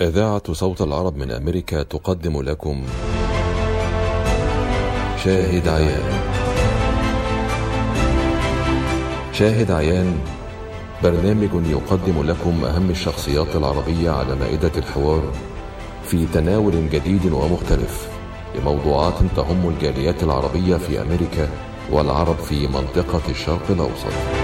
إذاعة صوت العرب من أمريكا تقدم لكم شاهد عيان. شاهد عيان برنامج يقدم لكم أهم الشخصيات العربية على مائدة الحوار في تناول جديد ومختلف لموضوعات تهم الجاليات العربية في أمريكا والعرب في منطقة الشرق الأوسط.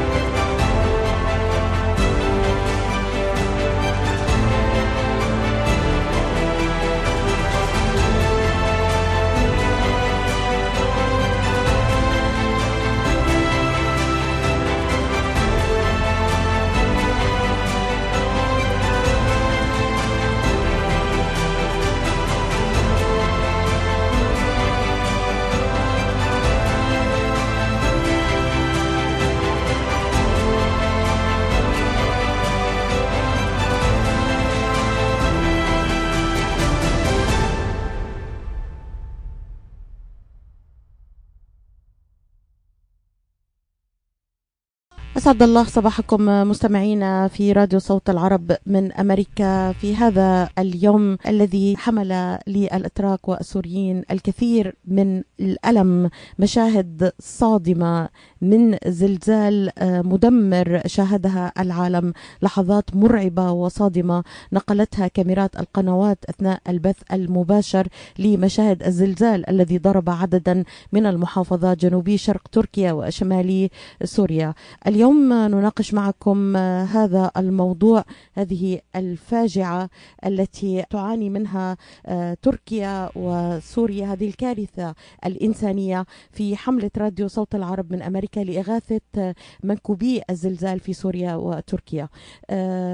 أسعد الله صباحكم مستمعينا في راديو صوت العرب من أمريكا في هذا اليوم الذي حمل للأتراك والسوريين الكثير من الألم. مشاهد صادمة من زلزال مدمر شاهدها العالم. لحظات مرعبة وصادمة نقلتها كاميرات القنوات أثناء البث المباشر لمشاهد الزلزال الذي ضرب عددا من المحافظات جنوبي شرق تركيا وشمالي سوريا. اليوم نناقش معكم هذا الموضوع هذه الفاجعة التي تعاني منها تركيا وسوريا هذه الكارثة الإنسانية في حملة راديو صوت العرب من أمريكا لإغاثة منكوبي الزلزال في سوريا وتركيا.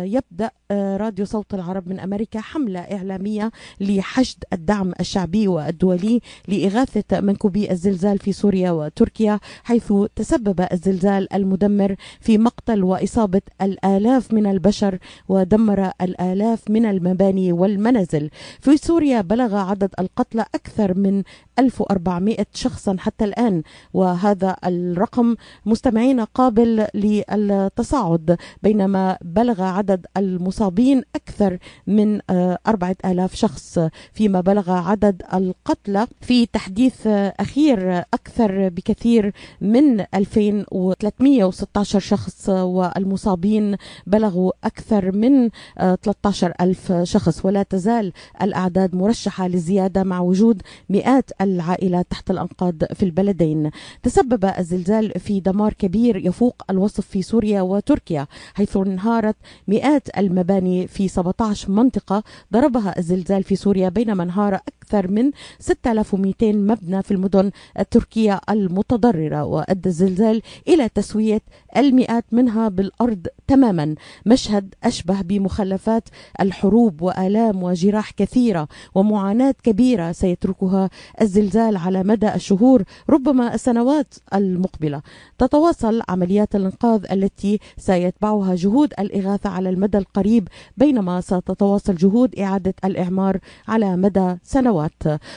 يبدأ راديو صوت العرب من أمريكا حملة إعلامية لحشد الدعم الشعبي والدولي لإغاثة منكوبي الزلزال في سوريا وتركيا حيث تسبب الزلزال المدمر في مقتل وإصابة الآلاف من البشر ودمر الآلاف من المباني والمنازل. في سوريا بلغ عدد القتلى أكثر من 1400 شخصا حتى الآن وهذا الرقم مستمعين قابل للتصاعد بينما بلغ عدد المصابين أكثر من 4000 شخص. فيما بلغ عدد القتلى في تحديث أخير أكثر بكثير من 2316 شخص والمصابين بلغوا أكثر من 13 ألف شخص. ولا تزال الأعداد مرشحة للزيادة مع وجود مئات العائلات تحت الأنقاض في البلدين. تسبب الزلزال في دمار كبير يفوق الوصف في سوريا وتركيا حيث انهارت مئات المباني في 17 منطقة. ضربها الزلزال في سوريا بينما انهار أكثر من 6200 مبنى في المدن التركية المتضررة وأدى الزلزال إلى تسوية المئات منها بالأرض تماما. مشهد أشبه بمخلفات الحروب وآلام وجراح كثيرة ومعاناة كبيرة سيتركها الزلزال على مدى الشهور ربما السنوات المقبلة. تتواصل عمليات الإنقاذ التي سيتبعها جهود الإغاثة على المدى القريب بينما ستتواصل جهود إعادة الإعمار على مدى سنوات.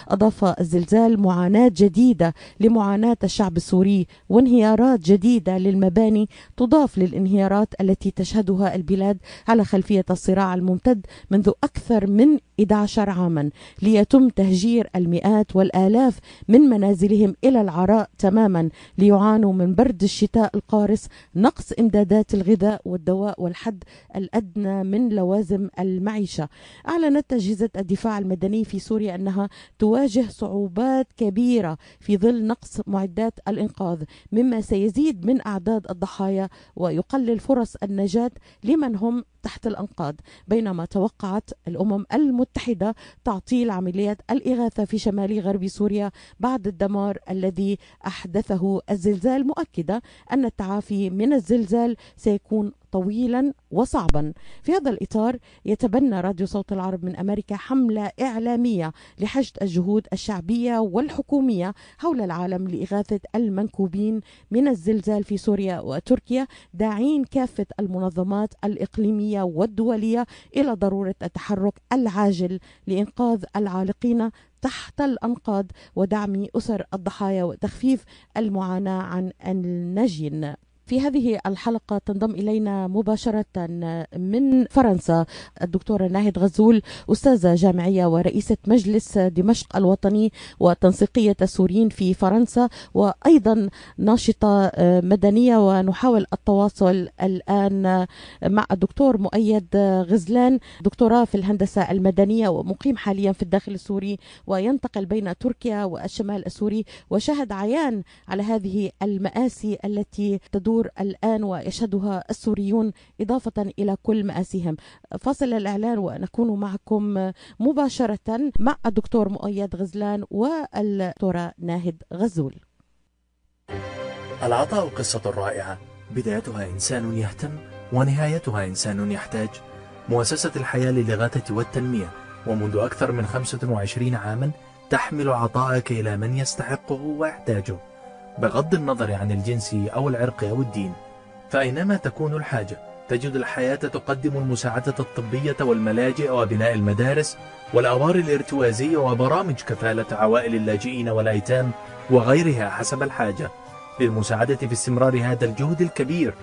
أضاف الزلزال معاناة جديدة لمعاناة الشعب السوري وانهيارات جديدة للمباني تضاف للانهيارات التي تشهدها البلاد على خلفية الصراع الممتد منذ أكثر من 11 عاما ليتم تهجير المئات والآلاف من منازلهم إلى العراء تماما ليعانوا من برد الشتاء القارس نقص إمدادات الغذاء والدواء والحد الأدنى من لوازم المعيشة. أعلنت أجهزة الدفاع المدني في سوريا أنها تواجه صعوبات كبيرة في ظل نقص معدات الإنقاذ مما سيزيد من أعداد الضحايا ويقلل فرص النجاة لمن هم تحت الأنقاض بينما توقعت الأمم المتحدة تعطيل عمليات الإغاثة في شمال غرب سوريا بعد الدمار الذي أحدثه الزلزال مؤكدة أن التعافي من الزلزال سيكون طويلا وصعبا. في هذا الإطار يتبنى راديو صوت العرب من أمريكا حملة إعلامية لحشد الجهود الشعبية والحكومية حول العالم لإغاثة المنكوبين من الزلزال في سوريا وتركيا داعين كافة المنظمات الإقليمية والدولية إلى ضرورة التحرك العاجل لإنقاذ العالقين تحت الأنقاض ودعم أسر الضحايا وتخفيف المعاناة عن النجين. في هذه الحلقة تنضم إلينا مباشرة من فرنسا الدكتورة ناهد غزول أستاذة جامعية ورئيسة مجلس دمشق الوطني وتنسيقية السوريين في فرنسا وأيضا ناشطة مدنية. ونحاول التواصل الآن مع الدكتور مؤيد غزلان دكتوراه في الهندسة المدنية ومقيم حاليا في الداخل السوري وينتقل بين تركيا والشمال السوري وشهد عيان على هذه المآسي التي تدور الآن ويشهدها السوريون إضافة إلى كل مآسيهم. فاصل الإعلان ونكون معكم مباشرة مع الدكتور مؤيد غزلان والدكتورة ناهد غزول. العطاء قصة رائعة. بدايتها إنسان يهتم ونهايتها إنسان يحتاج. مؤسسة الحياة للإغاثة والتنمية. ومنذ أكثر من 25 عاما تحمل عطاءك إلى من يستحقه ويحتاجه. بغض النظر عن الجنس أو العرق أو الدين فأينما تكون الحاجة تجد الحياة تقدم المساعدة الطبية والملاجئ وبناء المدارس والأوار الارتوازية وبرامج كفالة عوائل اللاجئين والأيتام وغيرها حسب الحاجة. للمساعدة في استمرار هذا الجهد الكبير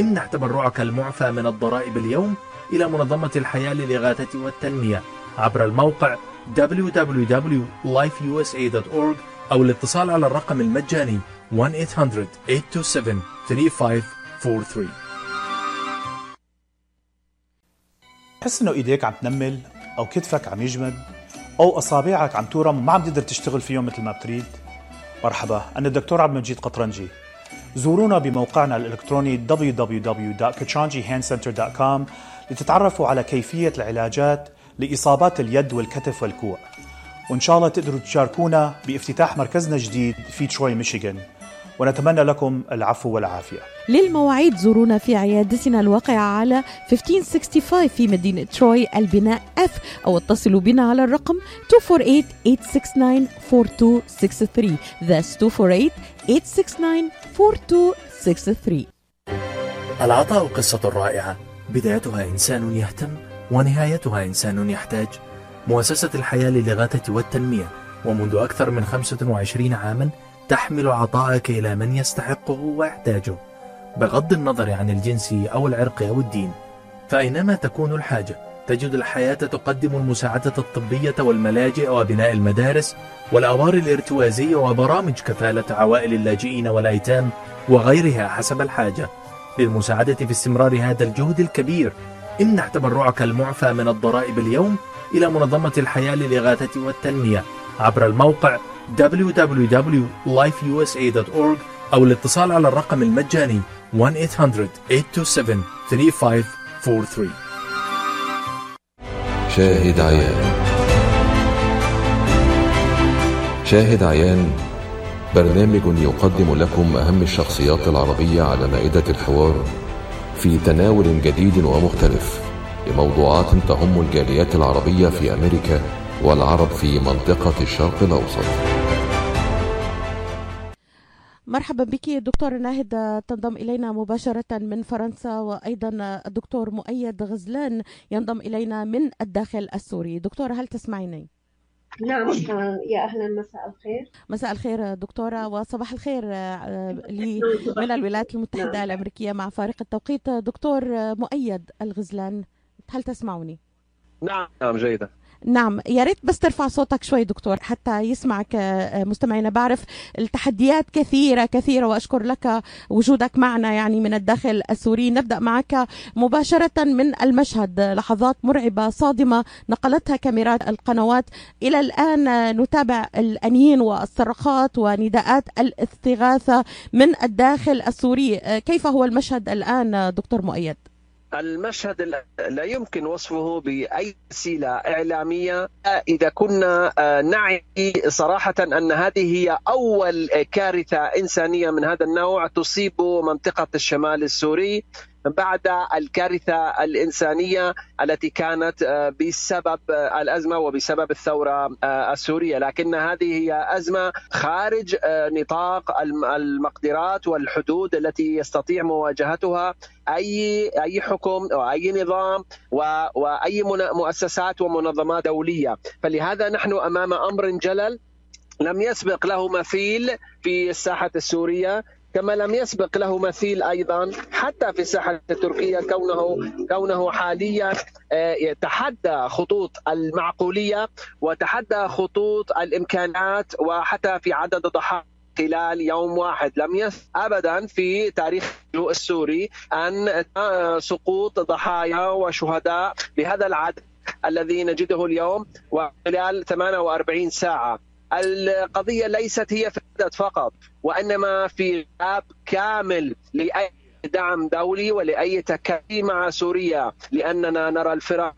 امنح تبرعك المعفى من الضرائب اليوم إلى منظمة الحياة للإغاثة والتنمية عبر الموقع www.lifeusa.org أو الاتصال على الرقم المجاني 1-800-827-3543 تحس إنه إيديك عم تنمل أو كتفك عم يجمد أو أصابعك عم تورم وما عم تقدر تشتغل فيهم مثل ما بتريد. مرحبا أنا الدكتور عبد المجيد قطرنجي. زورونا بموقعنا الإلكتروني www.kachanjihandcenter.com لتتعرفوا على كيفية العلاجات لإصابات اليد والكتف والكوع. وإن شاء الله تقدروا تشاركونا بافتتاح مركزنا الجديد في تروي ميشيغان. ونتمنى لكم العفو والعافية. للمواعيد زورونا في عيادتنا الواقعة على 1565 في مدينة تروي البناء F أو اتصلوا بنا على الرقم 248-869-4263 That's 248-869-4263 العطاء قصة رائعة. بدايتها إنسان يهتم ونهايتها إنسان يحتاج. مؤسسة الحياة للإغاثة والتنمية. ومنذ أكثر من 25 عاما تحمل عطاءك إلى من يستحقه ويحتاجه بغض النظر عن الجنس أو العرق أو الدين. فأينما تكون الحاجة تجد الحياة تقدم المساعدة الطبية والملاجئ وبناء المدارس والأوار الارتوازية وبرامج كفالة عوائل اللاجئين والأيتام وغيرها حسب الحاجة. للمساعدة في استمرار هذا الجهد الكبير امنح تبرعك المعفى من الضرائب اليوم إلى منظمة الحياة للإغاثة والتنمية. عبر الموقع www.lifeusa.org أو الاتصال على الرقم المجاني 1-800-827-3543 شاهد عيان. شاهد عيان برنامج يقدم لكم أهم الشخصيات العربية على مائدة الحوار في تناول جديد ومختلف لموضوعات تهم الجاليات العربية في أمريكا والعرب في منطقة الشرق الأوسط. مرحبا بك دكتور ناهد. تنضم إلينا مباشرة من فرنسا وأيضا الدكتور مؤيد غزلان ينضم إلينا من الداخل السوري. دكتورة هل تسمعيني؟ نعم يا أهلا مساء الخير. مساء الخير دكتورة وصباح الخير لي من الولايات المتحدة الأمريكية مع فارق التوقيت. دكتور مؤيد الغزلان هل تسمعني؟ نعم نعم جيدة نعم يا ريت بس ترفع صوتك شوي دكتور حتى يسمعك مستمعينا. بعرف التحديات كثيرة كثيرة وأشكر لك وجودك معنا يعني من الداخل السوري. نبدأ معك مباشرة من المشهد. لحظات مرعبة صادمة نقلتها كاميرات القنوات. إلى الآن نتابع الأنين والصرخات ونداءات الاستغاثة من الداخل السوري. كيف هو المشهد الآن دكتور مؤيد؟ المشهد لا يمكن وصفه بأي وسيله إعلامية. إذا كنا نعي صراحة أن هذه هي أول كارثة إنسانية من هذا النوع تصيب منطقة الشمال السوري. بعد الكارثة الإنسانية التي كانت بسبب الأزمة وبسبب الثورة السورية، لكن هذه هي أزمة خارج نطاق المقدرات والحدود التي يستطيع مواجهتها أي أي حكم أو أي نظام وأي مؤسسات ومنظمات دولية، فلهذا نحن أمام أمر جلل لم يسبق له مثيل في الساحة السورية. كما لم يسبق له مثيل أيضا حتى في الساحة التركية كونه كونه حاليا آه، يتحدى خطوط المعقولية وتحدى خطوط الإمكانات وحتى في عدد ضحايا خلال يوم واحد. لم يس ابدا في تاريخ السوري أن سقوط ضحايا وشهداء بهذا العدد الذي نجده اليوم وخلال 48 ساعة. القضية ليست هي في فقط وإنما في غياب كامل لأي دعم دولي ولأي تكافي مع سوريا لأننا نرى الفرق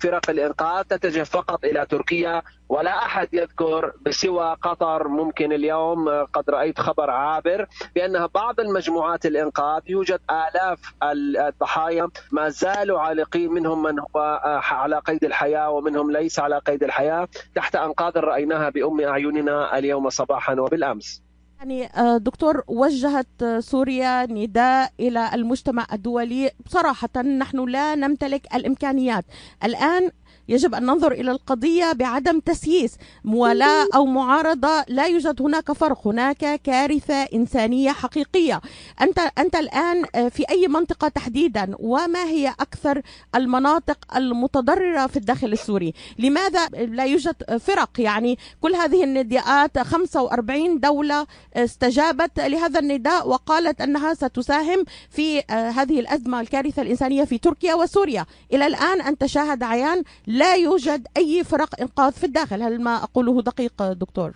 فرق الإنقاذ تتجه فقط إلى تركيا ولا أحد يذكر بسوى قطر ممكن اليوم قد رأيت خبر عابر بانها بعض المجموعات الإنقاذ يوجد آلاف الضحايا ما زالوا عالقين منهم من هو على قيد الحياة ومنهم ليس على قيد الحياة تحت انقاذ رأيناها بأم أعيننا اليوم صباحا وبالأمس. يعني آه، دكتور وجهت آه، سوريا نداء إلى المجتمع الدولي. صراحة نحن لا نمتلك الإمكانيات. الآن يجب أن ننظر إلى القضية بعدم تسييس. موالاة أو معارضة لا يوجد هناك فرق. هناك كارثة إنسانية حقيقية. أنت أنت الآن آه، في أي منطقة تحديدا؟ وما هي أكثر المناطق المتضررة في الداخل السوري؟ لماذا لا يوجد فرق؟ يعني كل هذه النداءات 45 دولة استجابت لهذا النداء وقالت أنها ستساهم في آه، هذه الأزمة الكارثة الإنسانية في تركيا وسوريا. إلى الآن انت شاهد عيان لا يوجد أي فرق إنقاذ في الداخل. هل ما أقوله دقيق دكتور؟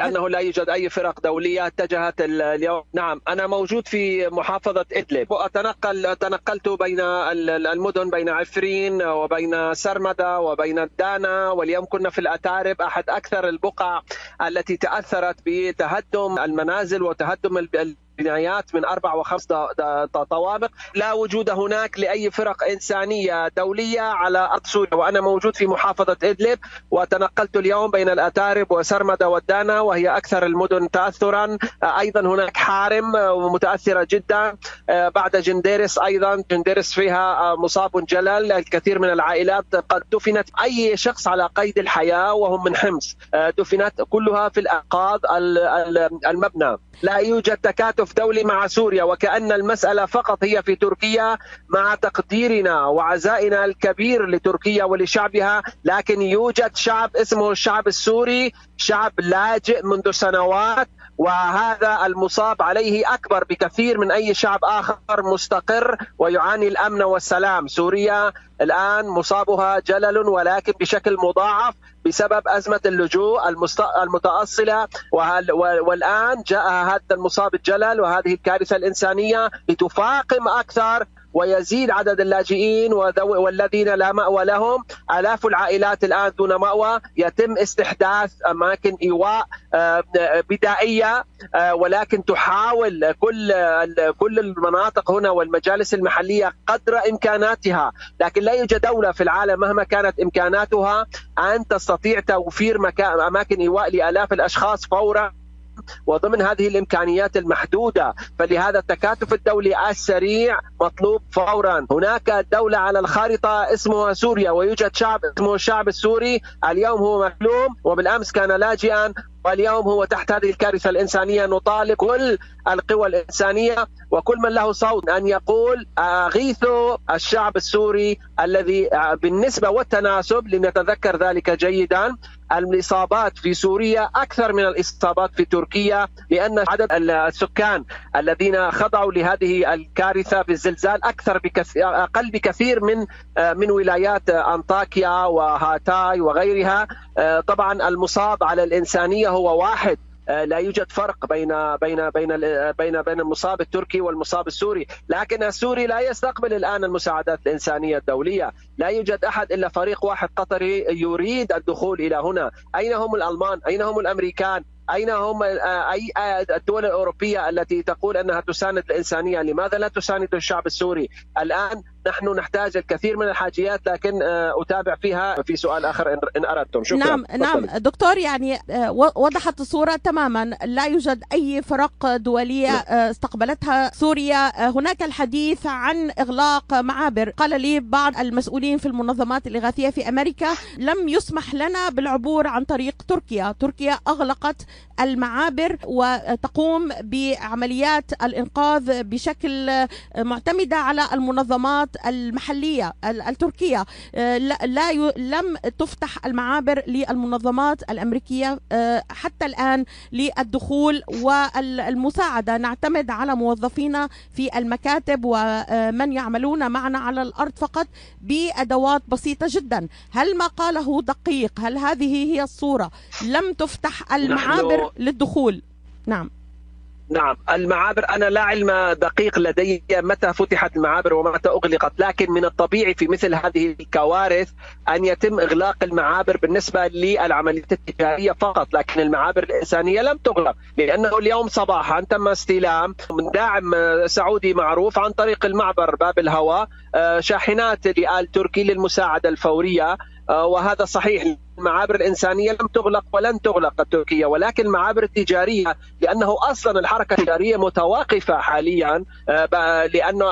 انه لا يوجد أي فرق دولية اتجهت اليوم. نعم أنا موجود في محافظة إدلب. واتنقل تنقلت بين المدن بين عفرين وبين سرمدة وبين الدانا واليوم كنا في الأتارب أحد أكثر البقع التي تأثرت بتهدم المنازل وتهدم بنايات من أربع وخمس طوابق. لا وجود هناك لأي فرق إنسانية دولية على أرض سوريا. وأنا موجود في محافظة إدلب وتنقلت اليوم بين الأتارب وسرمدة والدانا وهي أكثر المدن تاثرا. أيضا هناك حارم متأثرة جدا. بعد جنديرس أيضا. جنديرس فيها مصاب جلل الكثير من العائلات قد دفنت. أي شخص على قيد الحياة وهم من حمص دفنت كلها في الانقاض المبنى. لا يوجد تكاتف دولي مع سوريا وكأن المسألة فقط هي في تركيا مع تقديرنا وعزائنا الكبير لتركيا ولشعبها لكن يوجد شعب اسمه الشعب السوري شعب لاجئ منذ سنوات وهذا المصاب عليه أكبر بكثير من أي شعب آخر مستقر ويعاني الأمن والسلام، سوريا الآن مصابها جلل ولكن بشكل مضاعف بسبب أزمة اللجوء المتأصلة. والآن جاء هذا المصاب الجلل وهذه الكارثة الإنسانية لتفاقم أكثر ويزيد عدد اللاجئين والذين لا مأوى لهم. آلاف العائلات الآن دون مأوى. يتم استحداث أماكن إيواء آه، بدائية آه، ولكن تحاول كل كل المناطق هنا والمجالس المحلية قدر إمكاناتها. لكن لا يوجد دولة في العالم مهما كانت إمكاناتها أن تستطيع توفير أماكن إيواء لآلاف الأشخاص فورا. وضمن هذه الإمكانيات المحدودة فلهذا التكاتف الدولي السريع مطلوب فورا. هناك دولة على الخارطة اسمها سوريا ويوجد شعب اسمه الشعب السوري. اليوم هو مكلوم وبالأمس كان لاجئا واليوم هو تحت هذه الكارثة الإنسانية نطالب كل القوى الإنسانية وكل من له صوت أن يقول اغيثوا الشعب السوري الذي بالنسبة والتناسب لنتذكر ذلك جيدا الإصابات في سوريا أكثر من الإصابات في تركيا لأن عدد السكان الذين خضعوا لهذه الكارثة في الزلزال أكثر بكثير أقل بكثير من من ولايات أنطاكيا وهاتاي وغيرها. طبعا المصاب على الإنسانية هو واحد آه، لا يوجد فرق بين بين بين بين بين المصاب التركي والمصاب السوري، لكن السوري لا يستقبل الآن المساعدات الإنسانية الدولية، لا يوجد أحد إلا فريق واحد قطري يريد الدخول إلى هنا، أين هم الألمان؟ أين هم الأمريكان؟ أين هم آه، أي آه، الدول الأوروبية التي تقول أنها تساند الإنسانية؟ لماذا لا تساند الشعب السوري؟ الآن نحن نحتاج الكثير من الحاجيات لكن أتابع فيها. في سؤال آخر ان أردتم. شكرا. نعم. نعم. دكتور يعني وضحت الصورة تماما. لا يوجد أي فرق دولية استقبلتها سوريا. هناك الحديث عن إغلاق معابر. قال لي بعض المسؤولين في المنظمات الإغاثية في أمريكا لم يسمح لنا بالعبور عن طريق تركيا. تركيا أغلقت المعابر وتقوم بعمليات الإنقاذ بشكل معتمدة على المنظمات المحلية التركية. لا لم تفتح المعابر للمنظمات الأمريكية حتى الآن للدخول والمساعدة. نعتمد على موظفينا في المكاتب ومن يعملون معنا على الأرض فقط بأدوات بسيطة جدا. هل ما قاله دقيق هل هذه هي الصورة؟ لم تفتح المعابر للدخول. نعم. نعم المعابر أنا لا علم دقيق لدي متى فتحت المعابر ومتى أغلقت لكن من الطبيعي في مثل هذه الكوارث أن يتم إغلاق المعابر بالنسبة للعمليات التجارية فقط لكن المعابر الإنسانية لم تغلق لأنه اليوم صباحا تم استلام من داعم سعودي معروف عن طريق المعبر باب الهواء شاحنات لآل تركي للمساعدة الفورية وهذا صحيح. المعابر الإنسانية لم تغلق ولن تغلق التركية ولكن المعابر التجارية لأنه أصلا الحركة التجارية متوقفة حاليا لأنه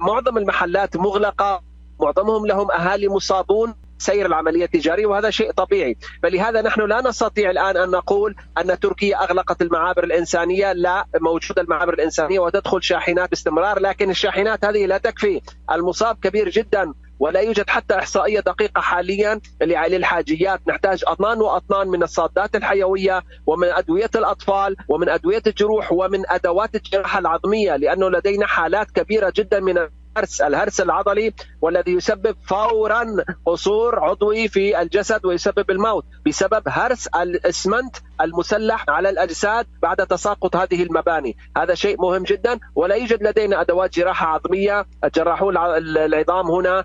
معظم المحلات مغلقة معظمهم لهم أهالي مصابون سير العملية التجارية وهذا شيء طبيعي. فلهذا نحن لا نستطيع الآن أن نقول أن تركيا أغلقت المعابر الإنسانية. لا موجودة المعابر الإنسانية وتدخل شاحنات باستمرار لكن الشاحنات هذه لا تكفي. المصاب كبير جدا. ولا يوجد حتى إحصائية دقيقة حاليا للحاجيات نحتاج أطنان وأطنان من الصادات الحيوية ومن أدوية الأطفال ومن أدوية الجروح ومن أدوات الجراحة العظمية لأنه لدينا حالات كبيرة جدا من الهرس الهرس العضلي والذي يسبب فورا قصور عضوي في الجسد ويسبب الموت بسبب هرس الاسمنت المسلح على الأجساد بعد تساقط هذه المباني، هذا شيء مهم جدا ولا يوجد لدينا أدوات جراحة عظمية، جراحو العظام هنا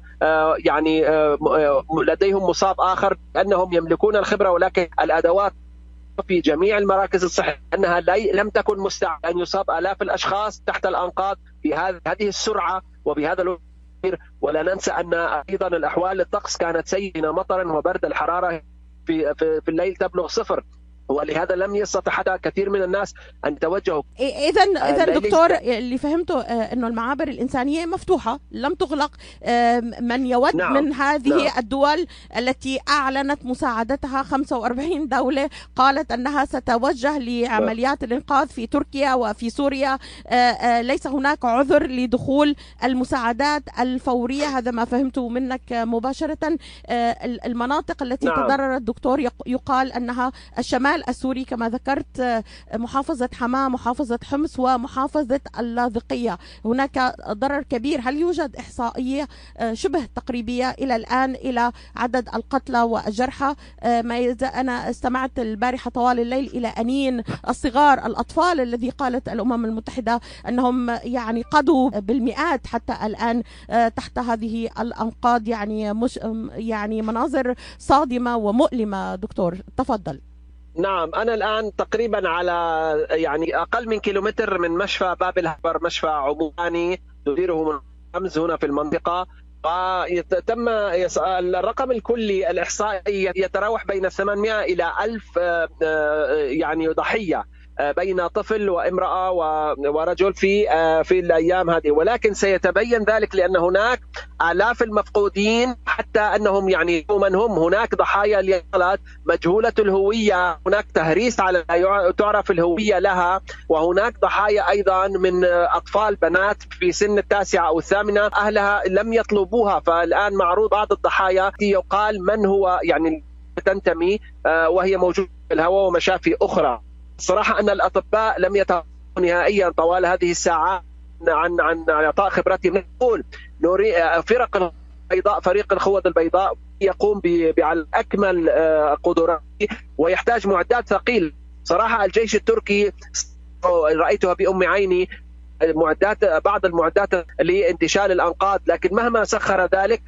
يعني لديهم مصاب آخر انهم يملكون الخبرة ولكن الأدوات في جميع المراكز الصحية أنها لم تكن مستعدة أن يصاب آلاف الأشخاص تحت الأنقاض بهذه السرعة وبهذا الوقت ولا ننسى أن أيضا الأحوال الطقس كانت سيئة مطرا وبرد الحرارة في, في, في الليل تبلغ صفر. ولهذا لم يستطع حتى كثير من الناس أن يتوجهوا اذا اذا دكتور اللي فهمته إنه المعابر الإنسانية مفتوحة لم تغلق من يود نعم. من هذه نعم. الدول التي أعلنت مساعدتها 45 دولة قالت أنها ستوجه لعمليات الإنقاذ في تركيا وفي سوريا ليس هناك عذر لدخول المساعدات الفورية هذا ما فهمته منك مباشرة المناطق التي نعم. تضررت دكتور يقال أنها الشمال السوري كما ذكرت محافظة حماة محافظة حمص ومحافظة اللاذقية. هناك ضرر كبير. هل يوجد إحصائية شبه تقريبية إلى الآن إلى عدد القتلى والجرحى ما أنا استمعت البارحة طوال الليل إلى أنين الصغار الأطفال الذي قالت الأمم المتحدة أنهم يعني قضوا بالمئات حتى الآن تحت هذه الأنقاض. يعني مش يعني مناظر صادمة ومؤلمة. دكتور تفضل. نعم أنا الآن تقريبا على يعني أقل من كيلومتر من مشفى باب الهبر مشفى عموماني تديره من حمز هنا في المنطقة. وتم الرقم الكلي الإحصائي يتراوح بين 800 إلى 1000 يعني ضحية. بين طفل وامرأة ورجل في في الأيام هذه. ولكن سيتبين ذلك لأن هناك آلاف المفقودين حتى أنهم يعني من هم. هناك ضحايا الاغتيالات مجهولة الهوية. هناك تهريس على تعرف الهوية لها. وهناك ضحايا أيضا من أطفال بنات في سن التاسعة أو الثامنة أهلها لم يطلبوها. فالآن معروض بعض الضحايا يقال من هو يعني تنتمي وهي موجودة في الهواء ومشافي أخرى. صراحة أن الأطباء لم يتوقفوا نهائيا طوال هذه الساعات عن عن إعطاء خبرتهم نقول نوري فرق البيضاء فريق الخوذ البيضاء يقوم على أكمل قدراته ويحتاج معدات ثقيل صراحة الجيش التركي رأيتها بأم عيني المعدات بعض المعدات لانتشال الأنقاض لكن مهما سخر ذلك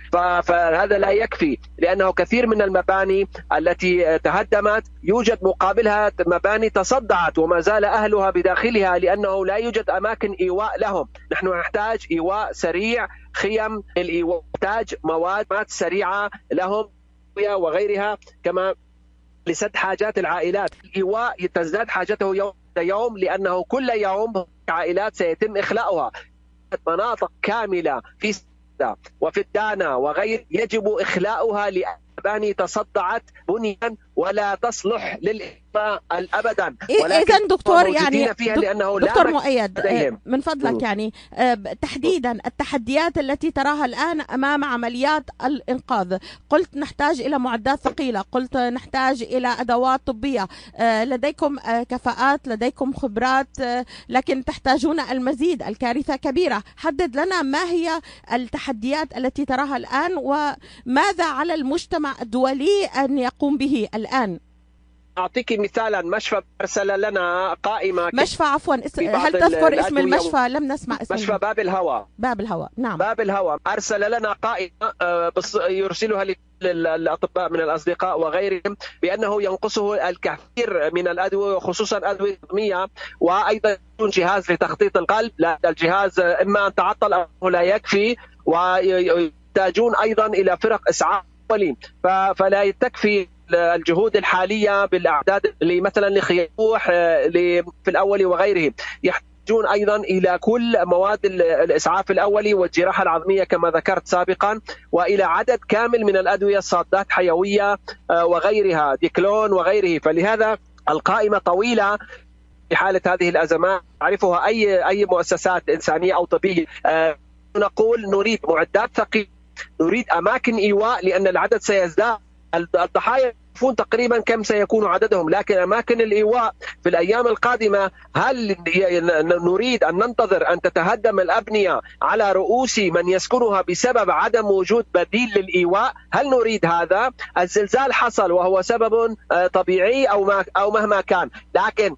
فهذا لا يكفي لأنه كثير من المباني التي تهدمت يوجد مقابلها مباني تصدعت وما زال أهلها بداخلها لأنه لا يوجد أماكن إيواء لهم، نحن نحتاج إيواء سريع خيم الإيواء تحتاج مواد سريعة لهم وغيرها كما لسد حاجات العائلات. الإيواء تزداد حاجته يوم يوم لأنه كل يوم عائلات سيتم إخلاؤها. مناطق كاملة في وفي الدانا وغير يجب إخلاؤها لمباني تصدعت بنيا ولا تصلح للإخفاء ابدا اذا دكتور يعني فيها لأنه دكتور مؤيد آه، من فضلك يعني آه، تحديدا التحديات التي تراها الآن أمام عمليات الإنقاذ. قلت نحتاج إلى معدات ثقيلة قلت نحتاج إلى أدوات طبية. آه، لديكم كفاءات لديكم خبرات لكن تحتاجون المزيد الكارثة كبيرة. حدد لنا ما هي التحديات التي تراها الآن وماذا على المجتمع الدولي أن يقوم به؟ الآن. أعطيك مثالا مشفى أرسل لنا قائمة مشفى عفوا هل تذكر اسم المشفى؟ لم نسمع اسم مشفى باب الهوى. باب الهوى نعم. باب الهوى. أرسل لنا قائمة آه، يرسلها للأطباء من الأصدقاء وغيرهم بأنه ينقصه الكثير من الأدوية وخصوصا أدوية دميه وأيضا جهاز لتخطيط القلب. لا الجهاز إما أن تعطل أو لا يكفي ويحتاجون أيضا إلى فرق إسعاف فلا تكفي الجهود الحالية بالأعداد مثلا لخيوح آه، في الأول وغيره يحتاجون أيضا إلى كل مواد الإسعاف الأولي والجراحة العظمية كما ذكرت سابقا وإلى عدد كامل من الأدوية الصادات حيوية آه، وغيرها ديكلون وغيره. فلهذا القائمة طويلة في حالة هذه الازمات تعرفها أي أي مؤسسات إنسانية أو طبية. آه، نقول نريد معدات ثقيلة نريد أماكن إيواء لأن العدد سيزداد. الضحايا يعرفون تقريبا كم سيكون عددهم لكن أماكن الإيواء في الأيام القادمة هل نريد أن ننتظر أن تتهدم الأبنية على رؤوس من يسكنها بسبب عدم وجود بديل للإيواء؟ هل نريد هذا؟ الزلزال حصل وهو سبب آه، طبيعي أو ما أو مهما كان. لكن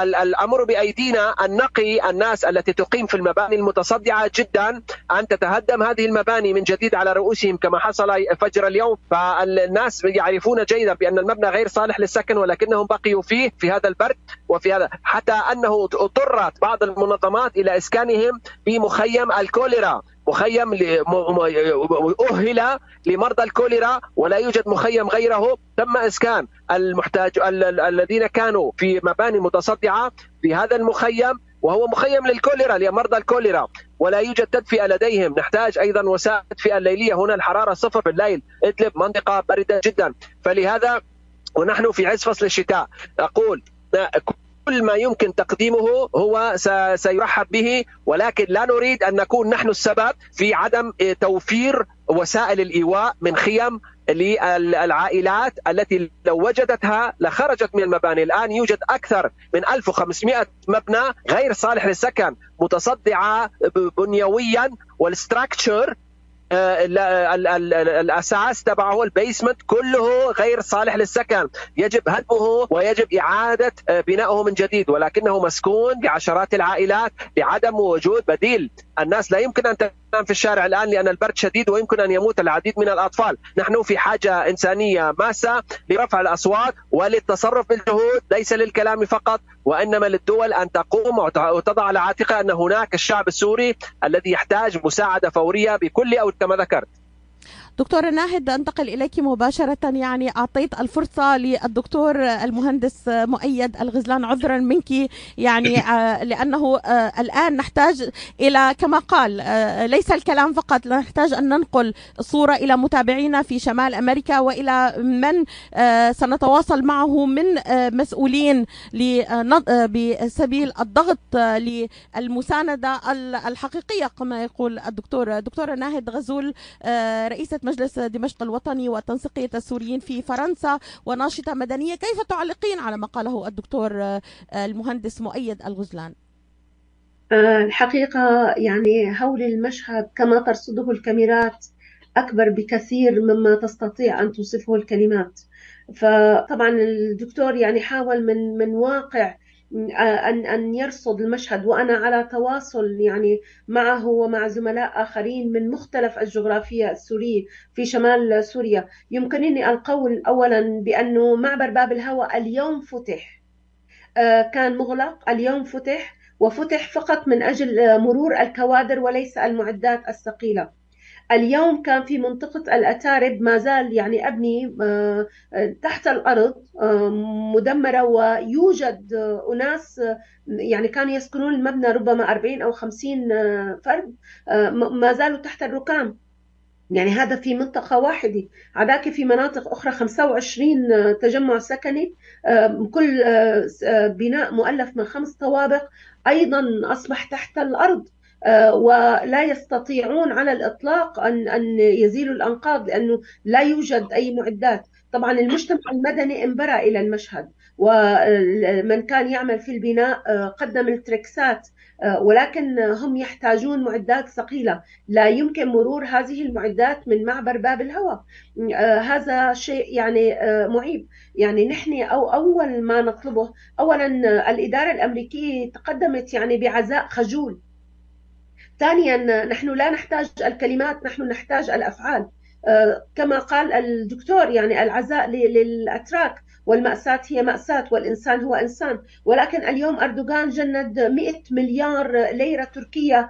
الأمر بأيدينا أن نقي الناس التي تقيم في المباني المتصدعة جدا أن تتهدم هذه المباني من جديد على رؤوسهم كما حصل فجر اليوم. فالناس يعرفون جيدا بأن المبنى غير صالح للسكن ولكنهم بقيوا فيه في هذا البرد وفي هذا حتى أنه اضطرت بعض المنظمات إلى إسكانهم في مخيم الكوليرا مخيم أهل لمرضى الكوليرا ولا يوجد مخيم غيره. تم إسكان المحتاج الذين كانوا في مباني متصدعة في هذا المخيم. وهو مخيم للكوليرا لمرضى الكوليرا ولا يوجد تدفئة لديهم. نحتاج أيضا وسائل تدفئه الليلية. هنا الحرارة صفر في الليل ادلب منطقة باردة جدا. فلهذا ونحن في عز فصل الشتاء أقول كل ما يمكن تقديمه هو سيرحب به. ولكن لا نريد أن نكون نحن السبب في عدم توفير وسائل الإيواء من خيم للعائلات التي لو وجدتها لخرجت من المباني. الآن يوجد أكثر من 1500 مبنى غير صالح للسكن متصدعة بنيويا وال structure آه، الأساس تبعه ال basement كله غير صالح للسكن. يجب هدمه ويجب إعادة آه، بنائه من جديد ولكنه مسكون بعشرات العائلات لعدم وجود بديل. الناس لا يمكن أن تنام في الشارع الآن لأن البرد شديد ويمكن أن يموت العديد من الأطفال. نحن في حاجة إنسانية ماسة لرفع الأصوات وللتصرف بالجهود ليس للكلام فقط وإنما للدول أن تقوم وتضع على عاتقها أن هناك الشعب السوري الذي يحتاج مساعدة فورية بكل أو كما ذكرت. دكتورة ناهد أنتقل إليك مباشرة. يعني أعطيت الفرصة للدكتور المهندس مؤيد الغزلان عذرا منك. يعني آه، لأنه آه، الآن نحتاج إلى كما قال آه، ليس الكلام فقط نحتاج أن ننقل الصورة إلى متابعينا في شمال أمريكا وإلى من سنتواصل معه من مسؤولين بسبيل الضغط للمساندة الحقيقية كما يقول الدكتور. دكتورة ناهد غزول رئيسة مجلس دمشق الوطني وتنسيقية السوريين في فرنسا وناشطة مدنية. كيف تعلقين على ما قاله الدكتور آه، المهندس مؤيد الغزلان؟ آه، الحقيقة يعني هول المشهد كما ترصده الكاميرات أكبر بكثير مما تستطيع أن توصفه الكلمات. فطبعا الدكتور يعني حاول من من واقع أن أن يرصد المشهد وأنا على تواصل يعني معه ومع زملاء آخرين من مختلف الجغرافيا السورية في شمال سوريا. يمكنني القول أولا بأنه معبر باب الهوى اليوم فتح. آه، كان مغلق اليوم فتح وفتح فقط من أجل مرور الكوادر وليس المعدات الثقيلة. اليوم كان في منطقة الأتارب ما زال يعني أبني آه، تحت الأرض آه، مدمرة ويوجد أناس يعني كانوا يسكنون المبنى ربما 40 أو 50 فرد ما زالوا تحت الركام. يعني هذا في منطقة واحدة. عداك في مناطق أخرى 25 تجمع سكني كل بناء مؤلف من خمس طوابق أيضا أصبح تحت الأرض. ولا يستطيعون على الإطلاق أن أن يزيلوا الأنقاض لأنه لا يوجد أي معدات. طبعا المجتمع المدني انبرى إلى المشهد ومن كان يعمل في البناء قدم التركسات آه، ولكن هم يحتاجون معدات ثقيلة. لا يمكن مرور هذه المعدات من معبر باب الهواء. آه، هذا شيء يعني آه، معيب. يعني نحن أو أول ما نطلبه أولا الإدارة الأمريكية تقدمت يعني بعزاء خجول. ثانيا نحن لا نحتاج الكلمات نحن نحتاج الأفعال. كما قال الدكتور يعني العزاء للأتراك. والمأساة هي مأساة والإنسان هو إنسان. ولكن اليوم أردوغان جند 100 مليار ليرة تركية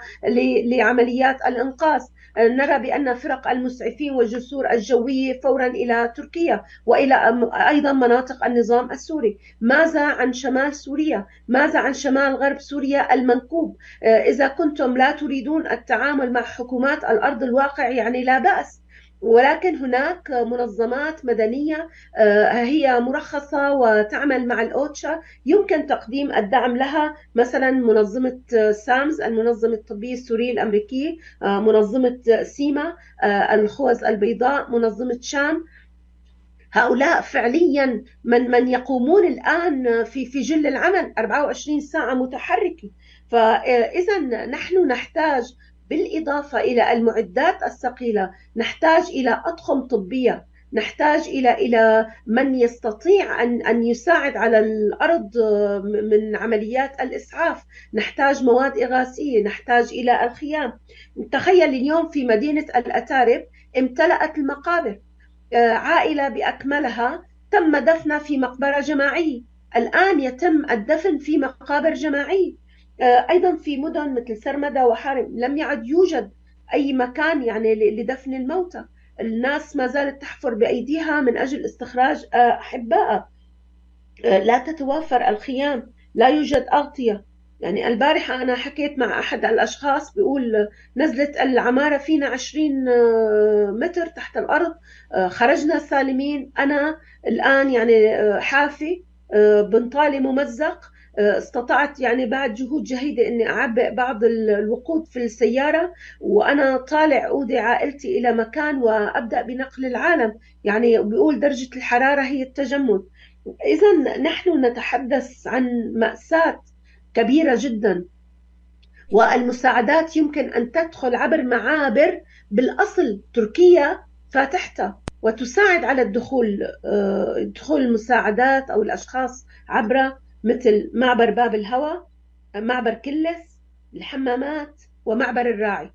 لعمليات الإنقاذ. نرى بأن فرق المسعفين والجسور الجوية فورا إلى تركيا وإلى أيضا مناطق النظام السوري. ماذا عن شمال سوريا؟ ماذا عن شمال غرب سوريا المنكوب؟ إذا كنتم لا تريدون التعامل مع حكومات الأرض الواقع يعني لا بأس. ولكن هناك منظمات مدنية آه، هي مرخصة وتعمل مع الأوتشا. يمكن تقديم الدعم لها مثلا منظمة سامز المنظمة الطبية السورية الأمريكية آه، منظمة سيما آه، الخوذ البيضاء منظمة شام. هؤلاء فعليا من من يقومون الآن في في جل العمل 24 ساعة متحركة. فاذا نحن نحتاج بالإضافة إلى المعدات الثقيلة. نحتاج إلى أطقم طبية. نحتاج إلى إلى من يستطيع أن أن يساعد على الأرض من عمليات الإسعاف. نحتاج مواد إغاثية. نحتاج إلى الخيام. تخيل اليوم في مدينة الأتارب امتلأت المقابر. آه، عائلة بأكملها تم دفنها في مقبرة جماعية. الآن يتم الدفن في مقابر جماعية. آه، أيضا في مدن مثل سرمدة وحارم لم يعد يوجد أي مكان يعني لدفن الموتى. الناس ما زالت تحفر بأيديها من أجل استخراج آه، احبائها آه، لا تتوافر الخيام لا يوجد أغطية. يعني البارحة أنا حكيت مع أحد الأشخاص بيقول نزلت العمارة فينا 20 متر تحت الأرض خرجنا سالمين. أنا الآن يعني حافي بنطالي ممزق. استطعت يعني بعد جهود جهيدة أني أعبئ بعض الوقود في السيارة وأنا طالع أودي عائلتي إلى مكان وأبدأ بنقل العالم. يعني بيقول درجة الحرارة هي التجمد. إذا نحن نتحدث عن مأساة كبيرة جدا والمساعدات يمكن أن تدخل عبر معابر بالأصل تركيا فاتحتها وتساعد على الدخول آه، دخول المساعدات أو الأشخاص عبر مثل معبر باب الهوى معبر كلس الحمامات ومعبر الراعي.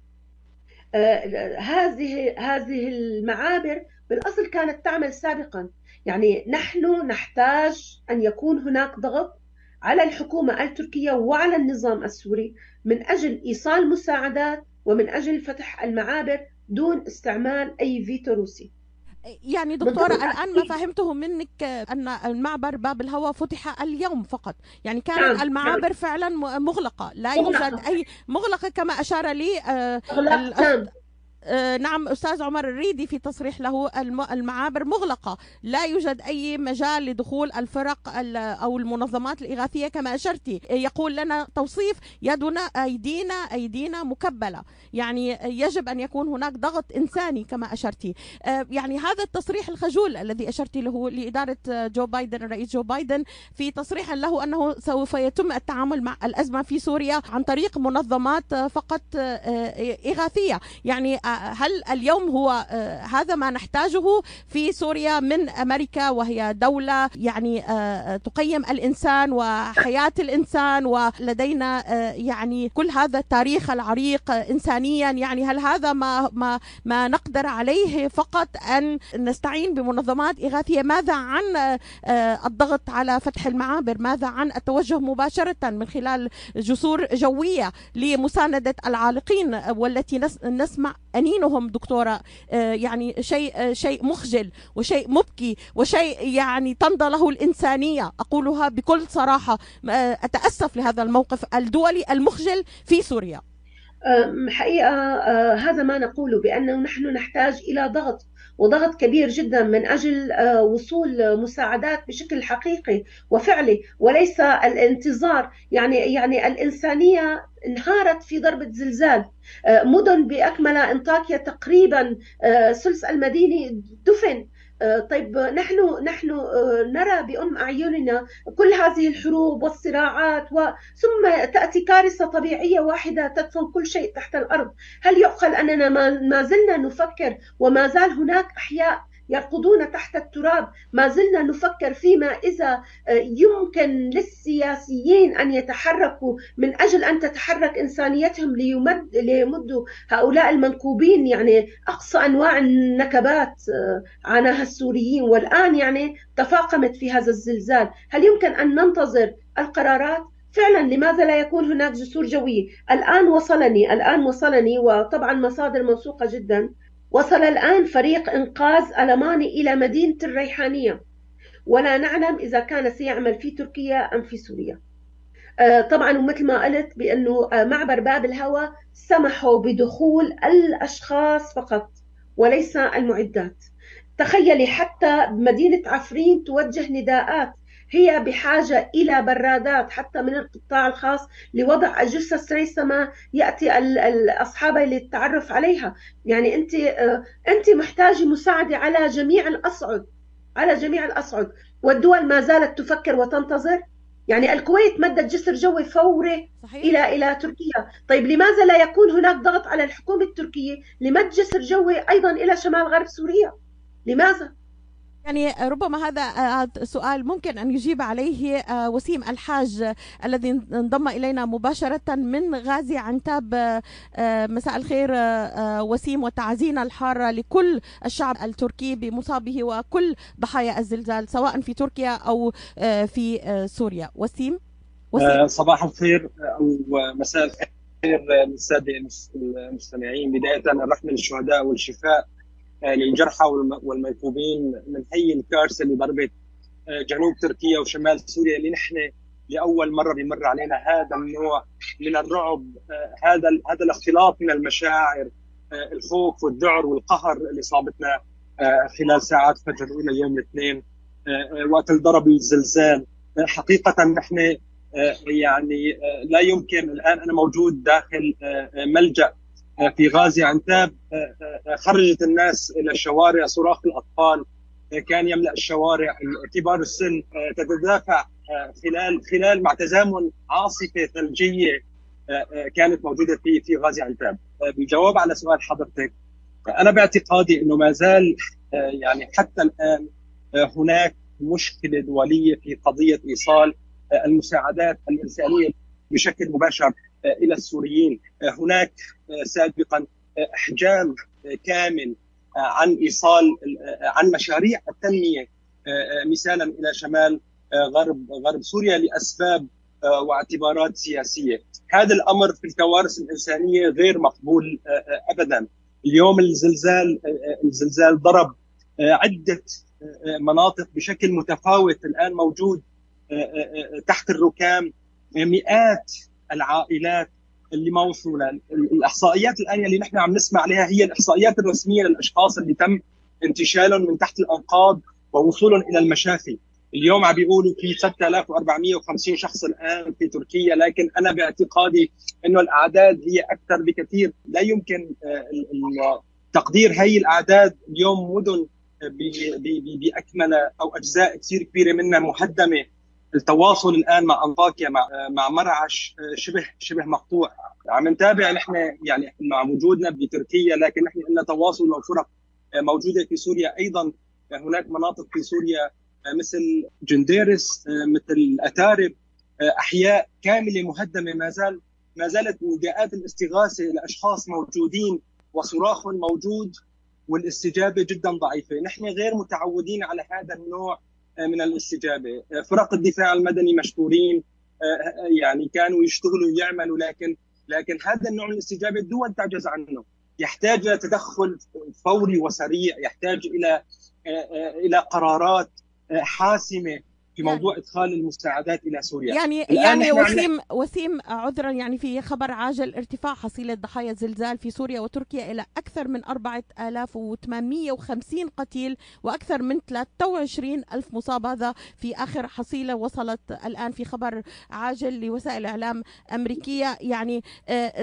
آه، هذه هذه المعابر بالأصل كانت تعمل سابقا. يعني نحن نحتاج أن يكون هناك ضغط على الحكومة التركية وعلى النظام السوري من أجل إيصال مساعدات ومن أجل فتح المعابر دون استعمال أي فيتو روسي. يعني دكتورة الآن ما فهمته منك أن المعبر باب الهواء فتح اليوم فقط يعني كانت نعم. المعابر نعم. فعلا مغلقة لا يوجد أي مغلقة كما أشار لي آه، نعم أستاذ عمر الريدي في تصريح له المعابر مغلقة. لا يوجد أي مجال لدخول الفرق أو المنظمات الإغاثية كما أشرتي يقول لنا توصيف يدنا أيدينا أيدينا مكبلة. يعني يجب أن يكون هناك ضغط إنساني كما أشرتي آه، يعني هذا التصريح الخجول الذي أشرتي له لإدارة جو بايدن الرئيس جو بايدن في تصريح له أنه سوف يتم التعامل مع الأزمة في سوريا عن طريق منظمات فقط آه، إغاثية. يعني هل اليوم هو هذا ما نحتاجه في سوريا من أمريكا وهي دولة يعني تقيم الإنسان وحياة الإنسان ولدينا يعني كل هذا التاريخ العريق انسانيا. يعني هل هذا ما ما ما نقدر عليه فقط أن نستعين بمنظمات إغاثية؟ ماذا عن الضغط على فتح المعابر؟ ماذا عن التوجه مباشرة من خلال جسور جوية لمساندة العالقين والتي نسمع انينهم دكتورة. يعني شيء شيء مخجل وشيء مبكي وشيء يعني تمضى له الإنسانية. أقولها بكل صراحة. أتأسف لهذا الموقف الدولي المخجل في سوريا. حقيقة هذا ما نقوله بأنه نحن نحتاج إلى ضغط وضغط كبير جدا من أجل وصول مساعدات بشكل حقيقي وفعلي وليس الانتظار. يعني يعني الإنسانية انهارت في ضربة زلزال. مدن باكملها انطاكيا تقريبا ثلث المدينة دفن. طيب نحن نحن نرى بأم أعيننا كل هذه الحروب والصراعات. ثم تأتي كارثة طبيعية واحدة تدفن كل شيء تحت الأرض هل يعقل أننا ما زلنا نفكر وما زال هناك أحياء يرقدون تحت التراب. ما زلنا نفكر فيما إذا يمكن للسياسيين أن يتحركوا من أجل أن تتحرك إنسانيتهم ليمد ليمدوا هؤلاء المنكوبين. يعني أقصى أنواع النكبات عاناها السوريين والآن يعني تفاقمت في هذا الزلزال. هل يمكن أن ننتظر القرارات؟ فعلا لماذا لا يكون هناك جسور جوية الآن وصلني الآن وصلني وطبعا مصادر موثوقة جدا. وصل الآن فريق إنقاذ ألماني إلى مدينة الريحانية. ولا نعلم إذا كان سيعمل في تركيا أم في سوريا. طبعا ومثل ما قلت بأنه معبر باب الهوى سمحوا بدخول الأشخاص فقط وليس المعدات. تخيلي حتى مدينة عفرين توجه نداءات هي بحاجة إلى برادات حتى من القطاع الخاص لوضع جثث ريثما يأتي الأصحاب للتعرف عليها يعني أنت أنت محتاجة مساعدة على جميع الأصعد على جميع الأصعد والدول ما زالت تفكر وتنتظر يعني الكويت مدت جسر جوي فوري صحيح. إلى إلى تركيا، طيب لماذا لا يكون هناك ضغط على الحكومة التركية لمد جسر جوي أيضا إلى شمال غرب سوريا؟ لماذا؟ يعني ربما هذا سؤال ممكن أن يجيب عليه وسيم الحاج الذي انضم إلينا مباشرة من غازي عنتاب. مساء الخير وسيم وتعزينا الحارة لكل الشعب التركي بمصابه وكل ضحايا الزلزال سواء في تركيا أو في سوريا. وسيم, وسيم. صباح الخير أو مساء الخير للسادة المستمعين. بداية الرحمه للشهداء والشفاء. للجرحى والميكوبين من هي الكارثة اللي ضربت جنوب تركيا وشمال سوريا اللي نحن لأول مرة بيمر علينا. هذا النوع من الرعب هذا هذا الاختلاط من المشاعر الخوف والذعر والقهر اللي صابتنا خلال ساعات فجر أولى يوم الاثنين وقت ضرب الزلزال. حقيقة نحن يعني لا يمكن الآن أنا موجود داخل ملجأ في غازي عنتاب خرجت الناس إلى الشوارع صراخ الأطفال كان يملأ الشوارع. كبار السن تتدافع خلال خلال مع تزامن عاصفة ثلجية كانت موجودة في في غازي عنتاب بالجواب على سؤال حضرتك أنا باعتقادي إنه ما زال يعني حتى الآن هناك مشكلة دولية في قضية إيصال المساعدات الإنسانية بشكل مباشر. إلى السوريين. هناك سابقا أحجام كامل عن إيصال عن مشاريع التنميه مثالا إلى شمال غرب غرب سوريا لأسباب واعتبارات سياسية. هذا الأمر في الكوارث الإنسانية غير مقبول ابدا. اليوم الزلزال الزلزال ضرب عدة مناطق بشكل متفاوت. الآن موجود تحت الركام مئات العائلات اللي ما وصلوا الإحصائيات الآن اللي نحن عم نسمع عليها هي الإحصائيات الرسمية للأشخاص اللي تم انتشالهم من تحت الأنقاض ووصولهم إلى المشافي. اليوم عم بيقولوا في 6450 شخص الآن في تركيا لكن أنا باعتقادي إنه الأعداد هي أكثر بكثير. لا يمكن تقدير هي الأعداد اليوم مدن باكملها أو أجزاء كثير كبيرة منها مهدمة. التواصل الآن مع أنطاكيا مع مع مرعش شبه شبه مقطوع. عم نتابع نحن يعني مع وجودنا بتركيا لكن نحن لنا تواصل وفرق موجودة في سوريا أيضا. هناك مناطق في سوريا مثل جنديرس مثل أتارب أحياء كاملة مهدمة. ما زال ما زالت نداءات الاستغاثة لأشخاص موجودين وصراخ موجود والاستجابة جدا ضعيفة، نحن غير متعودين على هذا النوع من الاستجابة، فرق الدفاع المدني مشكورين. يعني كانوا يشتغلوا ويعملوا لكن لكن هذا النوع من الاستجابة الدول تعجز عنه، يحتاج إلى تدخل فوري وسريع، يحتاج إلى إلى قرارات حاسمة في يعني موضوع إدخال المساعدات إلى سوريا. يعني يعني وسيم وسيم عذرا يعني في خبر عاجل ارتفاع حصيلة ضحايا الزلزال في سوريا وتركيا إلى أكثر من 4850 قتيل وأكثر من 23 ألف مصاب هذا في آخر حصيلة وصلت الآن في خبر عاجل لوسائل إعلام أمريكية. يعني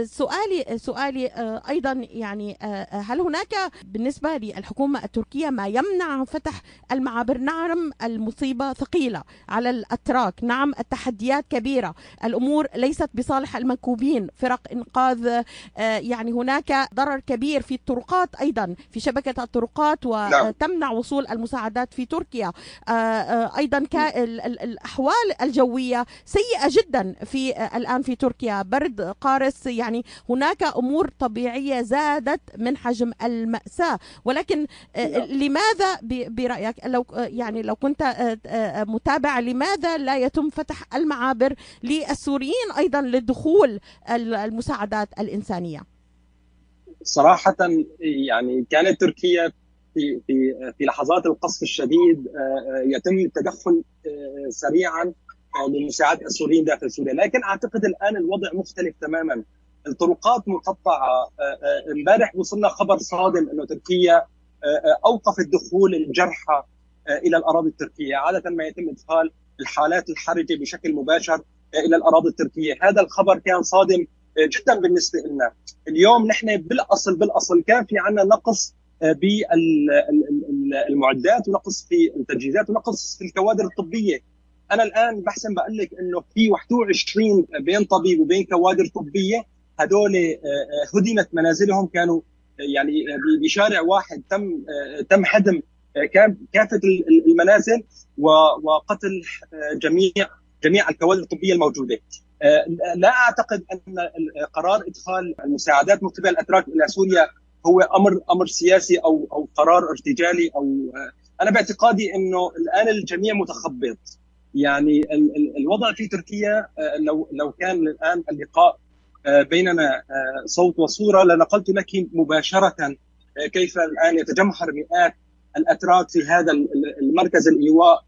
سؤالي سؤالي أيضا يعني هل هناك بالنسبة للحكومة التركية ما يمنع فتح المعابر؟ نعم المصيبة ثقيلة. على الأتراك. نعم التحديات كبيرة. الأمور ليست بصالح المنكوبين. فرق إنقاذ يعني هناك ضرر كبير في الطرقات أيضا في شبكة الطرقات وتمنع وصول المساعدات في تركيا. أيضا الأحوال الجوية سيئة جدا في الآن في تركيا. برد قارس يعني هناك أمور طبيعية زادت من حجم المأساة. ولكن لماذا برأيك؟ لو يعني لو كنت متابع لماذا لا يتم فتح المعابر للسوريين أيضا لدخول المساعدات الإنسانية؟ صراحة يعني كانت تركيا في في في لحظات القصف الشديد يتم التدخل سريعا لمساعدة السوريين داخل سوريا. لكن أعتقد الآن الوضع مختلف تماما. الطرقات مقطعة. امبارح وصلنا خبر صادم إنه تركيا أوقفت دخول الجرحى إلى الأراضي التركية، عادة ما يتم إدخال الحالات الحرجة بشكل مباشر إلى الأراضي التركية، هذا الخبر كان صادم جدا بالنسبة لنا. اليوم نحن بالأصل بالأصل كان في عندنا نقص بالمعدات ونقص في التجهيزات ونقص في الكوادر الطبية. أنا الآن بحسن بقول لك إنه في 21 بين طبيب وبين كوادر طبية هدول هدمت منازلهم كانوا يعني بشارع واحد تم تم هدم كافة المنازل وقتل جميع جميع الكوادر الطبية الموجودة. لا أعتقد أن قرار إدخال المساعدات من قبل الأتراك إلى سوريا هو أمر أمر سياسي أو أو قرار ارتجالي أو أنا باعتقادي إنه الآن الجميع متخبط. يعني الوضع في تركيا لو لو كان الآن اللقاء بيننا صوت وصورة لنقلت لك مباشرة كيف الآن يتجمهر مئات الأتراك في هذا المركز الإيواء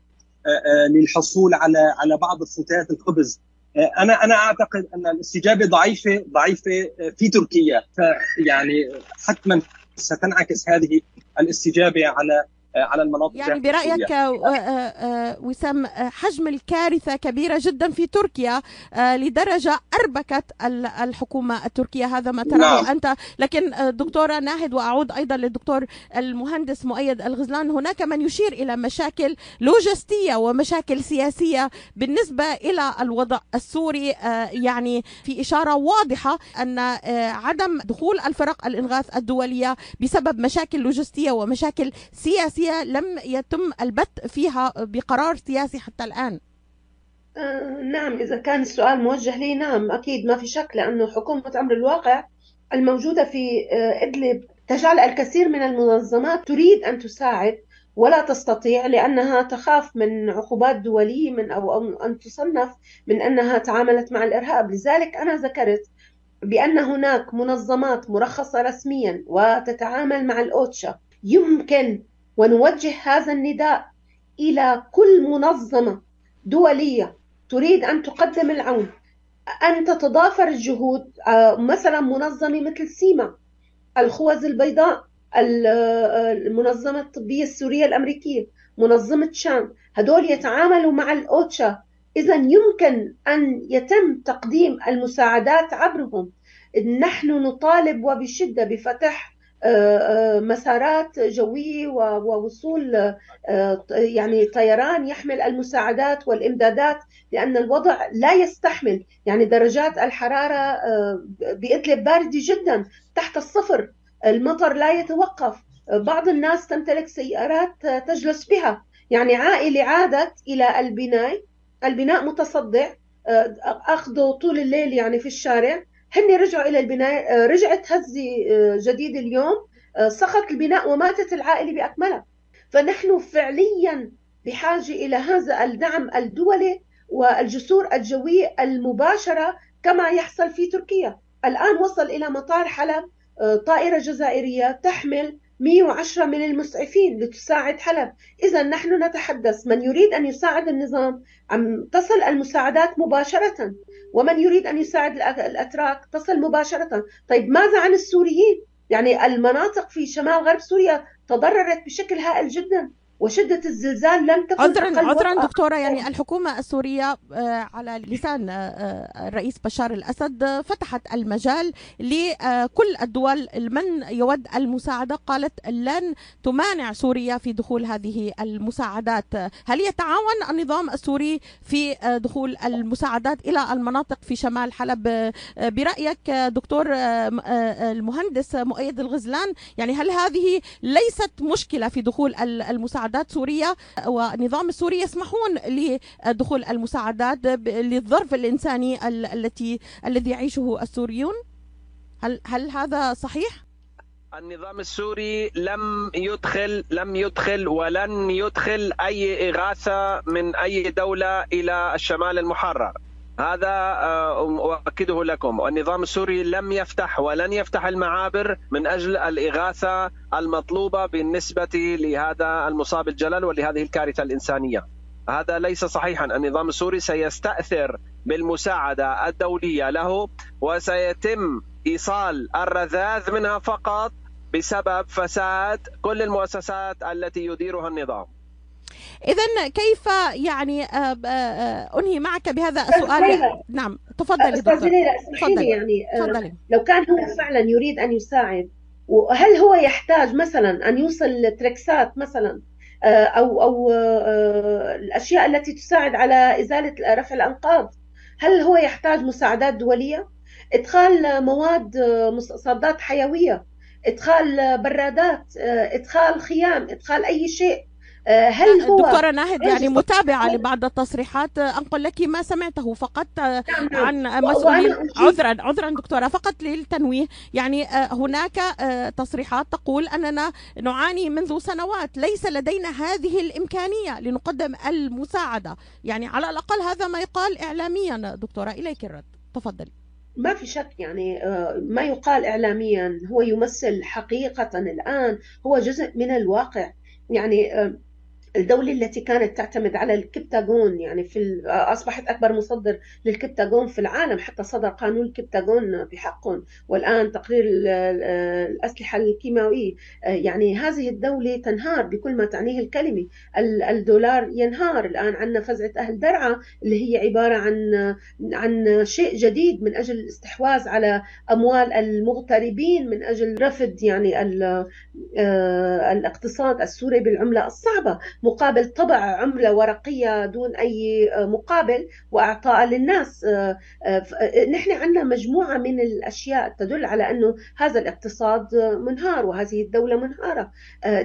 للحصول على على بعض فتات الخبز أنا أنا أعتقد أن الاستجابة ضعيفه ضعيفة في تركيا. فيعني حتما ستنعكس هذه الاستجابة على على المناطق يعني برأيك وسام حجم الكارثة كبيرة جدا في تركيا لدرجة أربكت الحكومة التركية. هذا ما تراه نعم. أنت. لكن دكتورة ناهد وأعود أيضا للدكتور المهندس مؤيد الغزلان هناك من يشير إلى مشاكل لوجستية ومشاكل سياسية بالنسبة إلى الوضع السوري. يعني في إشارة واضحة أن عدم دخول الفرق الإنغاث الدولية بسبب مشاكل لوجستية ومشاكل سياسيه لم يتم البت فيها بقرار سياسي حتى الآن. آه نعم إذا كان السؤال موجه لي نعم أكيد ما في شك لأنه حكومة أمر الواقع الموجودة في آه إدلب تجعل الكثير من المنظمات تريد أن تساعد ولا تستطيع لأنها تخاف من عقوبات دولية من أو أن تصنف من أنها تعاملت مع الإرهاب. لذلك أنا ذكرت بأن هناك منظمات مرخصة رسميا وتتعامل مع الأوتشا. يمكن ونوجه هذا النداء إلى كل منظمة دولية تريد أن تقدم العون أن تتضافر الجهود مثلا منظمة مثل سيما الخوذ البيضاء المنظمة الطبية السورية الأمريكية منظمة شام هدول يتعاملوا مع الأوتشا. اذا يمكن أن يتم تقديم المساعدات عبرهم. نحن نطالب وبشدة بفتح مسارات جوية ووصول يعني طيران يحمل المساعدات والإمدادات لأن الوضع لا يستحمل. يعني درجات الحرارة بإدلب باردة جدا تحت الصفر. المطر لا يتوقف. بعض الناس تمتلك سيارات تجلس بها. يعني عائلة عادت إلى البناء البناء متصدع. أخذوا طول الليل يعني في الشارع. هن رجعوا إلى البناء رجعت هزة جديد اليوم سقط البناء وماتت العائلة بأكملها. فنحن فعليا بحاجة إلى هذا الدعم الدولي والجسور الجوية المباشرة كما يحصل في تركيا. الآن وصل إلى مطار حلب طائرة جزائرية تحمل 110 من المسعفين لتساعد حلب. إذا نحن نتحدث من يريد أن يساعد النظام عم تصل المساعدات مباشرة؟ ومن يريد أن يساعد الأتراك تصل مباشرة طيب ماذا عن السوريين؟ يعني المناطق في شمال غرب سوريا تضررت بشكل هائل جدا وشدة الزلزال لم تكن عذرا عذرا دكتورة يعني الحكومة السورية على لسان الرئيس بشار الأسد فتحت المجال لكل الدول من يود المساعدة. قالت لن تمانع سوريا في دخول هذه المساعدات. هل يتعاون النظام السوري في دخول المساعدات إلى المناطق في شمال حلب؟ برأيك دكتور المهندس مؤيد الغزلان يعني هل هذه ليست مشكلة في دخول المساعدات؟ مساعدات سوريا والنظام السوري يسمحون لدخول المساعدات للظرف الإنساني التي الذي يعيشه السوريون هل هل هذا صحيح؟ النظام السوري لم يدخل لم يدخل ولن يدخل أي إغاثة من أي دولة إلى الشمال المحرر هذا أؤكده لكم. النظام السوري لم يفتح ولن يفتح المعابر من أجل الإغاثة المطلوبة بالنسبة لهذا المصاب الجلل ولهذه الكارثة الإنسانية. هذا ليس صحيحا. النظام السوري سيستأثر بالمساعدة الدولية له وسيتم إيصال الرذاذ منها فقط بسبب فساد كل المؤسسات التي يديرها النظام. اذا كيف يعني أنهي معك بهذا السؤال؟ نعم تفضلي دكتور. تفضلي. يعني تفضلي. لو كان هو فعلا يريد أن يساعد وهل هو يحتاج مثلا أن يوصل تركسات مثلا أو أو الأشياء التي تساعد على إزالة رفع الأنقاض؟ هل هو يحتاج مساعدات دولية؟ إدخال مواد مصادات حيوية؟ إدخال برادات؟ إدخال خيام؟ إدخال أي شيء؟ هل هو دكتورة ناهد يعني متابعة لبعض التصريحات. أنقل لك ما سمعته فقط عن مسؤولين عذرا عذرا دكتورة فقط للتنويه. يعني هناك تصريحات تقول أننا نعاني منذ سنوات. ليس لدينا هذه الإمكانية لنقدم المساعدة. يعني على الأقل هذا ما يقال إعلاميا. دكتورة إليك الرد. تفضلي. ما في شك يعني ما يقال إعلاميا. هو يمثل حقيقة الآن. هو جزء من الواقع. يعني الدولة التي كانت تعتمد على الكبتاغون يعني في أصبحت أكبر مصدر للكبتاغون في العالم حتى صدر قانون الكبتاغون بحقهم. والآن تقرير الأسلحة الكيماوية يعني هذه الدولة تنهار بكل ما تعنيه الكلمة. الدولار ينهار الآن عندنا فزعة أهل درعا اللي هي عبارة عن عن شيء جديد من أجل الاستحواذ على أموال المغتربين من أجل رفض يعني الاقتصاد السوري بالعملة الصعبة. مقابل طبع عملة ورقية دون أي مقابل وإعطاء للناس نحن عندنا مجموعة من الأشياء تدل على أنه هذا الاقتصاد منهار وهذه الدولة منهارة.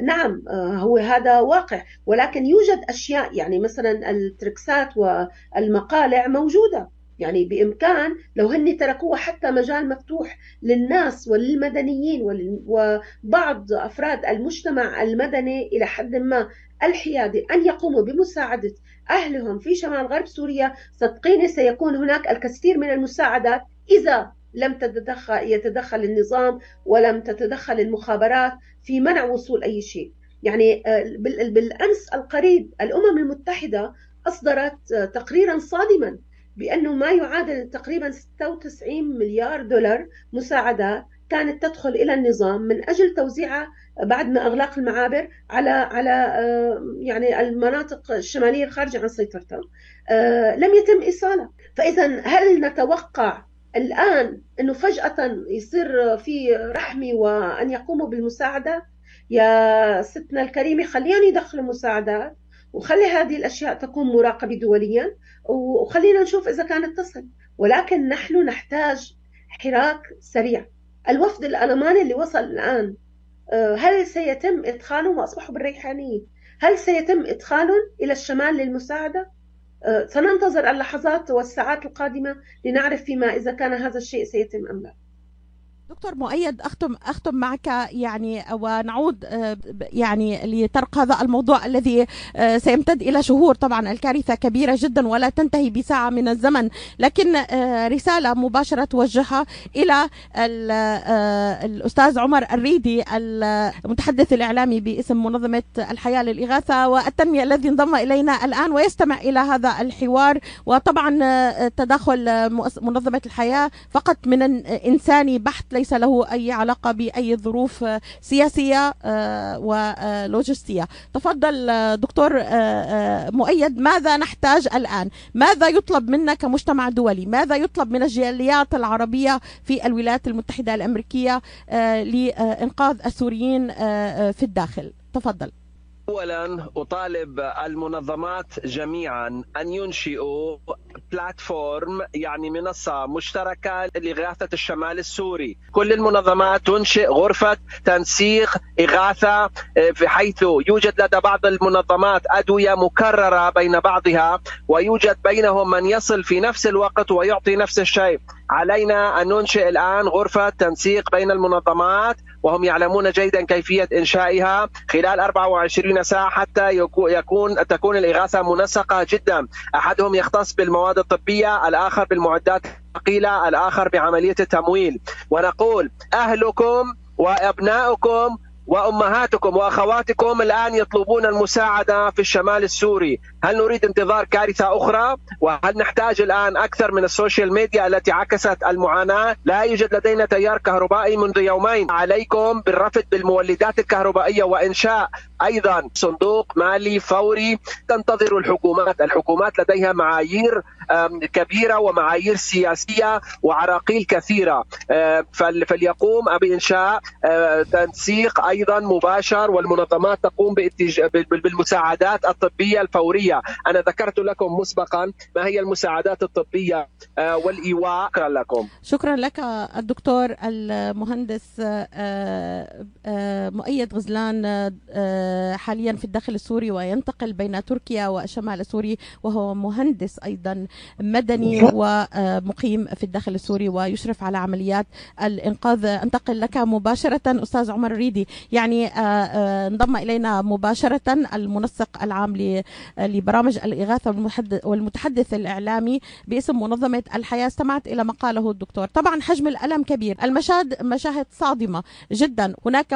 نعم هو هذا واقع ولكن يوجد أشياء يعني مثلا التركسات والمقالع موجودة. يعني بإمكان لو هن تركوها حتى مجال مفتوح للناس وللمدنيين وبعض أفراد المجتمع المدني إلى حد ما الحيادي أن يقوموا بمساعدة أهلهم في شمال غرب سوريا. صدقيني سيكون هناك الكثير من المساعدات إذا لم تتدخل يتدخل النظام ولم تتدخل المخابرات في منع وصول أي شيء. يعني بالأمس القريب الأمم المتحدة أصدرت تقريرا صادما بأنه ما يعادل تقريبا 96 مليار دولار مساعدات كانت تدخل إلى النظام من أجل توزيعها بعد ما أغلاق المعابر على على يعني المناطق الشمالية الخارجة عن سيطرتها. لم يتم ايصالها فاذا هل نتوقع الآن أنه فجأة يصير في رحمة وأن يقوموا بالمساعدة؟ يا ستنا الكريمة خلينا يدخلوا مساعدات وخلي هذه الأشياء تكون مراقبة دوليا وخلينا نشوف إذا كانت تصل. ولكن نحن نحتاج حراك سريع. الوفد الألماني اللي وصل الآن آه، هل سيتم إدخالهم وأصبحوا بالريحانية هل سيتم إدخالهم إلى الشمال للمساعدة؟ آه، سننتظر اللحظات والساعات القادمة لنعرف فيما إذا كان هذا الشيء سيتم أم لا دكتور مؤيد اختم أختم معك. يعني ونعود آه، يعني لطرق هذا الموضوع الذي آه، سيمتد إلى شهور طبعا. الكارثة كبيرة جدا ولا تنتهي بساعة من الزمن. لكن آه، رسالة مباشرة توجهها إلى الأستاذ عمر الريدي المتحدث الإعلامي باسم منظمة الحياة للإغاثة والتنمية الذي انضم إلينا الآن ويستمع إلى هذا الحوار. وطبعا تدخل منظمة الحياة فقط من انساني بحت ليس له أي علاقة بأي ظروف سياسية آه، ولوجستية. تفضل آه، دكتور آه، مؤيد ماذا نحتاج الآن؟ ماذا يطلب منا كمجتمع دولي؟ ماذا يطلب من الجاليات العربية في الولايات المتحدة الأمريكية لإنقاذ السوريين في الداخل؟ تفضل. اولا أطالب المنظمات جميعا أن ينشئوا بلاتفورم يعني منصة مشتركة لإغاثة الشمال السوري، كل المنظمات تنشئ غرفة تنسيق إغاثة بحيث يوجد لدى بعض المنظمات أدوية مكررة بين بعضها ويوجد بينهم من يصل في نفس الوقت ويعطي نفس الشيء. علينا أن ننشئ الآن غرفة تنسيق بين المنظمات وهم يعلمون جيدا كيفية إنشائها خلال 24 ساعة حتى يكون تكون الإغاثة منسقة جدا، أحدهم يختص بالمواد الطبية، الآخر بالمعدات الثقيلة، الآخر بعملية التمويل، ونقول أهلكم وابنائكم وأمهاتكم وأخواتكم الآن يطلبون المساعدة في الشمال السوري، هل نريد انتظار كارثة أخرى؟ وهل نحتاج الآن أكثر من ال social media التي عكست المعاناة؟ لا يوجد لدينا تيار كهربائي منذ يومين، عليكم بالرفد بالمولدات الكهربائية وإنشاء أيضا صندوق مالي فوري تنتظر الحكومات، الحكومات لديها معايير كبيرة ومعايير سياسية وعراقيل كثيرة، فليقوم بإنشاء تنسيق أيضا مباشر والمنظمات تقوم بالمساعدات الطبية الفورية، أنا ذكرت لكم مسبقا ما هي المساعدات الطبية آه، والإيواء، شكرا لكم. شكرا لك الدكتور المهندس آه، آه، مؤيد غزلان حاليا في الداخل السوري وينتقل بين تركيا والشمال السوري وهو مهندس أيضا مدني ومقيم في الداخل السوري ويشرف على عمليات الإنقاذ. أنتقل لك مباشرة أستاذ عمر ريدي. يعني انضم إلينا مباشرة المنسق العام لبرامج الإغاثة والمتحدث الإعلامي باسم منظمة الحياة استمعت إلى ما قاله الدكتور. طبعا حجم الألم كبير المشاهد مشاهد صادمة جدا. هناك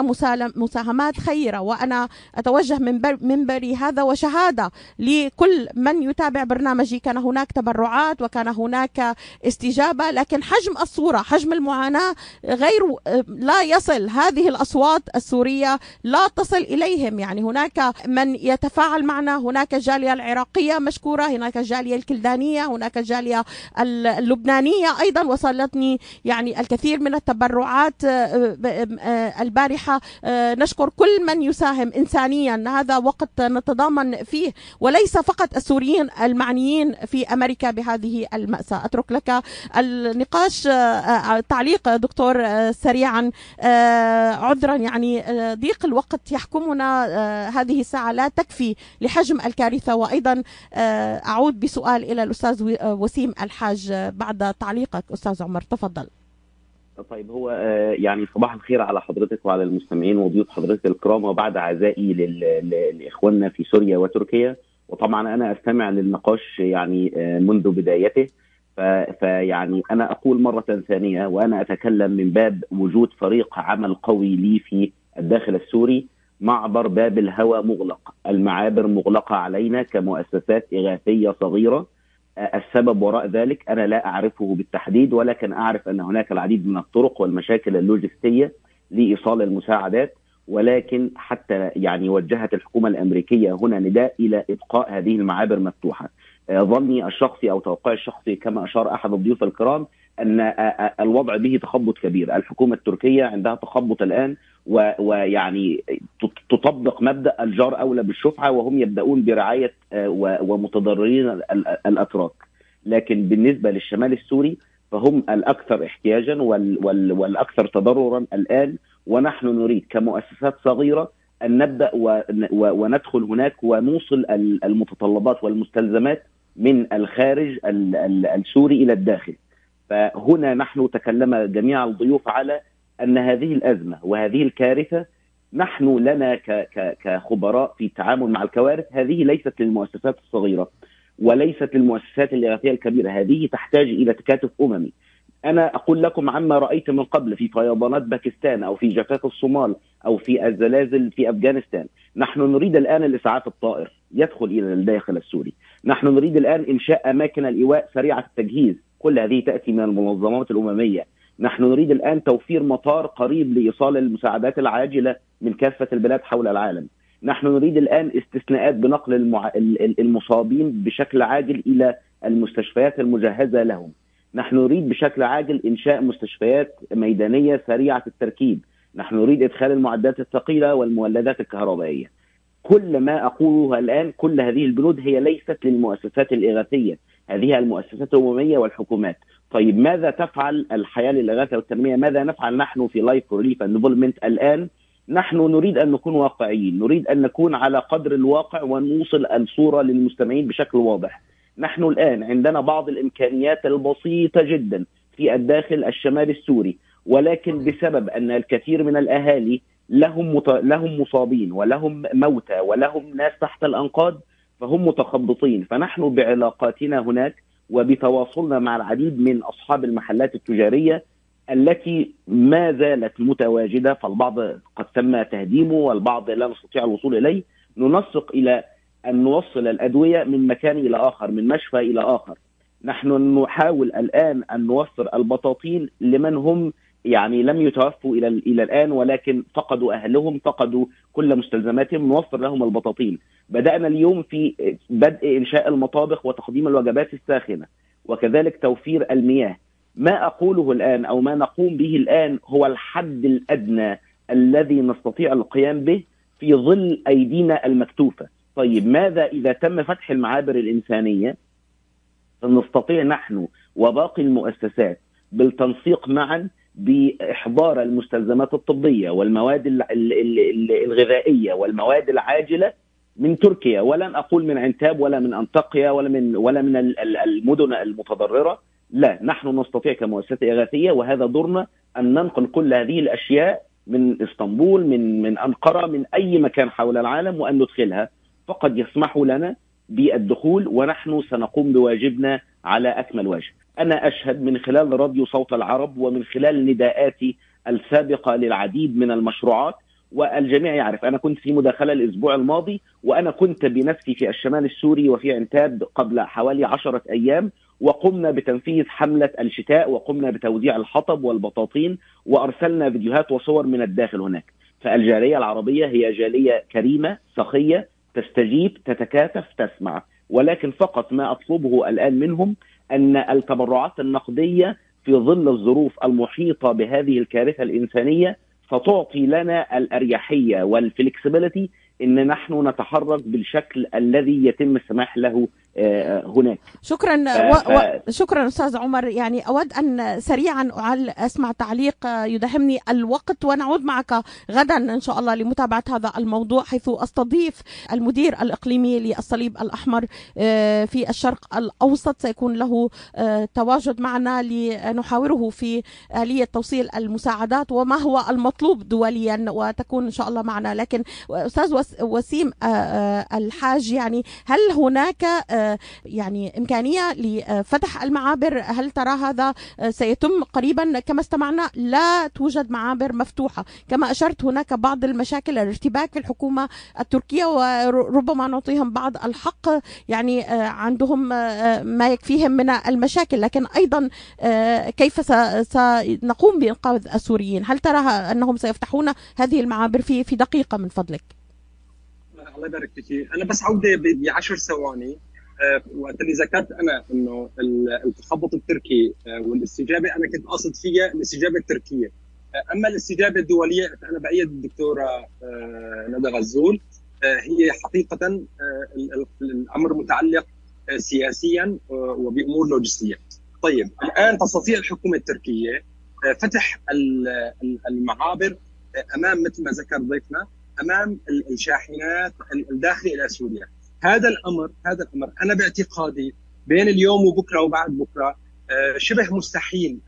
مساهمات خيرة وأنا أتوجه من منبري هذا وشهادة لكل من يتابع برنامجي. كان هناك تبرعات وكان هناك استجابة لكن حجم الصورة حجم المعاناة غير لا يصل. هذه الأصوات السورية لا تصل إليهم. يعني هناك من يتفاعل معنا هناك الجالية العراقية مشكورة. هناك الجالية الكلدانية هناك الجالية اللبنانية أيضا. وصلتني يعني الكثير من التبرعات آه، آه، البارحة. آه، نشكر كل من يساهم إنسانيا. هذا وقت نتضامن فيه وليس فقط السوريين المعنيين في أمريكا بهذه المأساة. أترك لك النقاش تعليق دكتور سريعا. عذرا يعني ضيق الوقت يحكمنا هذه الساعة. لا تكفي لحجم الكارثة وأيضا أعود بسؤال إلى الأستاذ وسيم الحاج بعد تعليقك. أستاذ عمر تفضل. طيب هو آه، يعني صباح الخير على حضرتك وعلى المستمعين وضيوف حضرتك الكرام وبعد عزائي لإخواننا في سوريا وتركيا. وطبعا أنا أستمع للنقاش يعني آه، منذ بدايته. فيعني أنا أقول مرة ثانية وأنا أتكلم من باب وجود فريق عمل قوي لي في الداخل السوري. معبر باب الهوى مغلق. المعابر مغلقة علينا كمؤسسات إغاثية صغيرة. السبب وراء ذلك أنا لا أعرفه بالتحديد ولكن أعرف أن هناك العديد من الطرق والمشاكل اللوجستية لإيصال المساعدات ولكن حتى يعني وجهت الحكومة الأمريكية هنا نداء إلى إبقاء هذه المعابر مفتوحة. ظني الشخصي أو توقعي الشخصي كما أشار أحد الضيوف الكرام أن الوضع به تخبط كبير، الحكومة التركية عندها تخبط الآن ويعني تطبق مبدأ الجار أولى بالشفعة وهم يبدأون برعاية ومتضررين الأتراك. لكن بالنسبة للشمال السوري فهم الأكثر احتياجا والأكثر تضررا الآن ونحن نريد كمؤسسات صغيرة أن نبدأ وندخل هناك ونوصل المتطلبات والمستلزمات من الخارج السوري إلى الداخل. فهنا نحن تكلم جميع الضيوف على أن هذه الأزمة وهذه الكارثة نحن لنا كخبراء في التعامل مع الكوارث هذه ليست للمؤسسات الصغيرة وليست للمؤسسات الإغاثية الكبيرة، هذه تحتاج إلى تكاتف أممي. أنا أقول لكم عما رأيت من قبل في فيضانات باكستان أو في جفاف الصومال أو في الزلازل في أفغانستان، نحن نريد الآن الإسعاف الطائر يدخل إلى الداخل السوري، نحن نريد الآن إنشاء أماكن الإيواء سريعة التجهيز، كل هذه تأتي من المنظمات الأممية، نحن نريد الآن توفير مطار قريب لإيصال المساعدات العاجلة من كافة البلاد حول العالم. نحن نريد الآن استثناءات بنقل المع... المصابين بشكل عاجل إلى المستشفيات المجهزة لهم. نحن نريد بشكل عاجل إنشاء مستشفيات ميدانية سريعة التركيب. نحن نريد إدخال المعدات الثقيلة والمولدات الكهربائية. كل ما أقوله الآن كل هذه البنود هي ليست للمؤسسات الإغاثية، هذه المؤسسات الأممية والحكومات. طيب ماذا تفعل الحياة للاغاثه والتنمية؟ ماذا نفعل نحن في Life and Development الآن؟ نحن نريد أن نكون واقعيين، نريد أن نكون على قدر الواقع ونوصل الصورة للمستمعين بشكل واضح. نحن الآن عندنا بعض الإمكانيات البسيطة جدا في الداخل الشمال السوري، ولكن بسبب أن الكثير من الأهالي لهم. لهم مصابين ولهم موتى ولهم ناس تحت الأنقاض فهم متخبطين، فنحن بعلاقاتنا هناك وبتواصلنا مع العديد من أصحاب المحلات التجارية التي ما زالت متواجدة فالبعض قد تم تهديمه والبعض لا نستطيع الوصول إليه. ننسق إلى أن نوصل الأدوية من مكان إلى آخر من مشفى إلى آخر. نحن نحاول الآن أن نوفر البطاطين لمن هم يعني لم يتوفوا إلى إلى الآن ولكن فقدوا أهلهم فقدوا كل مستلزماتهم نوفر لهم البطاطين. بدأنا اليوم في بدء إنشاء المطابخ وتقديم الوجبات الساخنة وكذلك توفير المياه. ما أقوله الآن أو ما نقوم به الآن هو الحد الأدنى الذي نستطيع القيام به في ظل أيدينا المكتوفة. طيب ماذا إذا تم فتح المعابر الإنسانية؟ فنستطيع نحن وباقي المؤسسات بالتنسيق معا بإحضار المستلزمات الطبية والمواد الغذائية والمواد العاجلة من تركيا ولن أقول من عنتاب ولا من انطاكيا ولا من ولا من المدن المتضررة لا نحن نستطيع كمؤسسة إغاثية وهذا دورنا أن ننقل كل هذه الأشياء من إسطنبول من من أنقرة من أي مكان حول العالم وأن ندخلها فقد يسمحوا لنا بالدخول ونحن سنقوم بواجبنا على أكمل وجه. أنا أشهد من خلال راديو صوت العرب ومن خلال نداءاتي السابقة للعديد من المشروعات والجميع يعرف أنا كنت في مداخلة الأسبوع الماضي وأنا كنت بنفسي في الشمال السوري وفي عنتاب قبل حوالي عشرة أيام وقمنا بتنفيذ حملة الشتاء وقمنا بتوزيع الحطب والبطاطين وأرسلنا فيديوهات وصور من الداخل هناك. فالجالية العربية هي جالية كريمة سخية تستجيب تتكاتف تسمع. ولكن فقط ما أطلبه الآن منهم أن التبرعات النقدية في ظل الظروف المحيطة بهذه الكارثة الإنسانية ستعطي لنا الأريحية والفلكسبيليتي إن نحن نتحرك بالشكل الذي يتم السماح له هناك. شكرا ف... و... و... شكرا أستاذ عمر. يعني أود أن سريعا. أسمع تعليق يداهمني الوقت ونعود معك غدا إن شاء الله لمتابعة هذا الموضوع حيث أستضيف المدير الإقليمي للصليب الأحمر في الشرق الأوسط. سيكون له تواجد معنا لنحاوره في آلية توصيل المساعدات وما هو المطلوب دوليا وتكون إن شاء الله معنا. لكن أستاذ وسيم الحاج يعني هل هناك يعني إمكانية لفتح المعابر. هل ترى هذا سيتم قريبا؟ كما استمعنا لا توجد معابر مفتوحة. كما أشرت هناك بعض المشاكل الارتباك في الحكومة التركية وربما نعطيهم بعض الحق. يعني عندهم ما يكفيهم من المشاكل. لكن أيضا كيف سنقوم بإنقاذ السوريين؟ هل ترى أنهم سيفتحون هذه المعابر في في دقيقة من فضلك؟ الله يبارك فيك. أنا بس عودة بعشر ثواني. وقت اللي ذكرت أنا إنه التخبط التركي والاستجابة أنا كنت قاصد فيها الاستجابة التركية أما الاستجابة الدولية أنا بأيد الدكتورة ندى غزول هي حقيقة الأمر متعلق سياسيا وبأمور لوجستية. طيب الآن تستطيع الحكومة التركية فتح المعابر أمام مثل ما ذكر ضيفنا أمام الشاحنات الداخله إلى سوريا. هذا الأمر هذا الأمر. أنا باعتقادي بين اليوم وبكرة وبعد بكرة شبه مستحيل.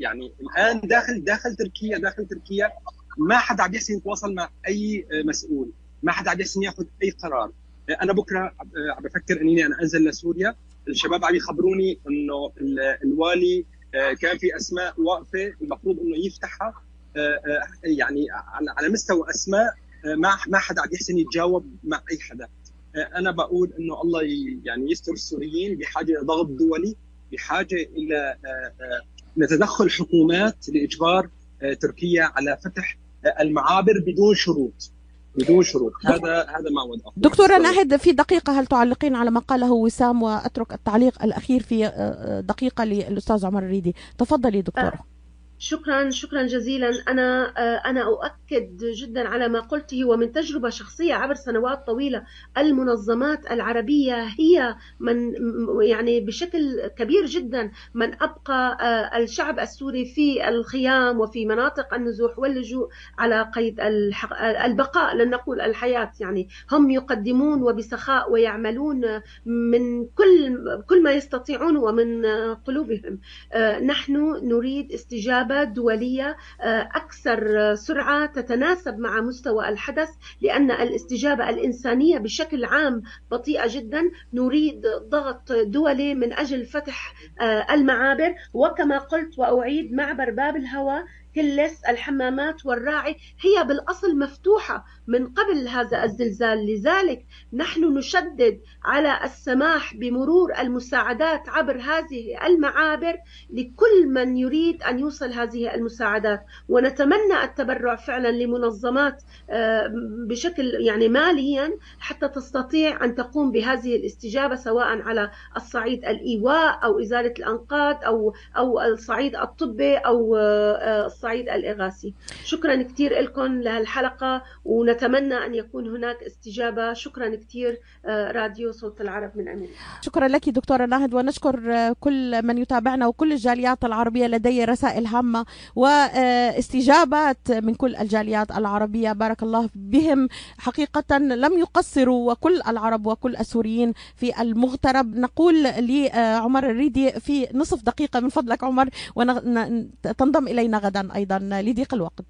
يعني الآن داخل داخل تركيا داخل تركيا ما حدا عم يحسن يتواصل مع أي مسؤول. ما حدا عم يحسن ياخذ أي قرار. أنا بكرة عم بفكر إني أنا أنزل لسوريا. الشباب عم يخبروني إنه الوالي كان في أسماء واقفة المفروض إنه يفتحها. يعني على مستوى أسماء ما ما حدا عم يحسن يتجاوب مع أي حدا. أنا بقول إنه الله يعني يستر السوريين بحاجة إلى ضغط دولي بحاجة إلى لتدخل حكومات لإجبار تركيا على فتح المعابر بدون شروط بدون شروط. هذا هذا ما اود دكتورة ناهد في دقيقة هل تعلقين على ما قاله وسام وأترك التعليق الأخير في دقيقة للأستاذ عمر الريدي؟ تفضلي دكتورة. شكرا شكرا جزيلا. أنا أنا أؤكد جدا على ما قلته ومن تجربة شخصية عبر سنوات طويلة المنظمات العربية هي من يعني بشكل كبير جدا من أبقى الشعب السوري في الخيام وفي مناطق النزوح واللجوء على قيد البقاء لن نقول الحياة. يعني هم يقدمون وبسخاء ويعملون من كل كل ما يستطيعون ومن قلوبهم. نحن نريد استجابة استجابة دولية أكثر سرعة تتناسب مع مستوى الحدث لأن الاستجابة الإنسانية بشكل عام بطيئة جدا. نريد ضغط دولي من أجل فتح المعابر. وكما قلت وأعيد معبر باب الهوى كلس الحمامات والراعي هي بالأصل مفتوحة من قبل هذا الزلزال. لذلك نحن نشدد على السماح بمرور المساعدات عبر هذه المعابر لكل من يريد أن يوصل هذه المساعدات. ونتمنى التبرع فعلا لمنظمات بشكل يعني ماليا حتى تستطيع أن تقوم بهذه الاستجابة سواء على الصعيد الإيواء أو إزالة الأنقاض أو أو الصعيد الطبي أو الصعيد الإغاثي. شكرا كثير لكم لهالحلقة ونتمنى أن يكون هناك استجابة. شكرا كثير راديو صوت العرب من أمريكا شكرا لك دكتورة ناهد ونشكر كل من يتابعنا وكل الجاليات العربية لدي رسائل هامة واستجابات من كل الجاليات العربية. بارك الله بهم. حقيقة لم يقصروا وكل العرب وكل السوريين في المغترب. نقول لعمر الريدي في نصف دقيقة. من فضلك عمر وتنضم إلينا غدا. أيضا لضيق الوقت.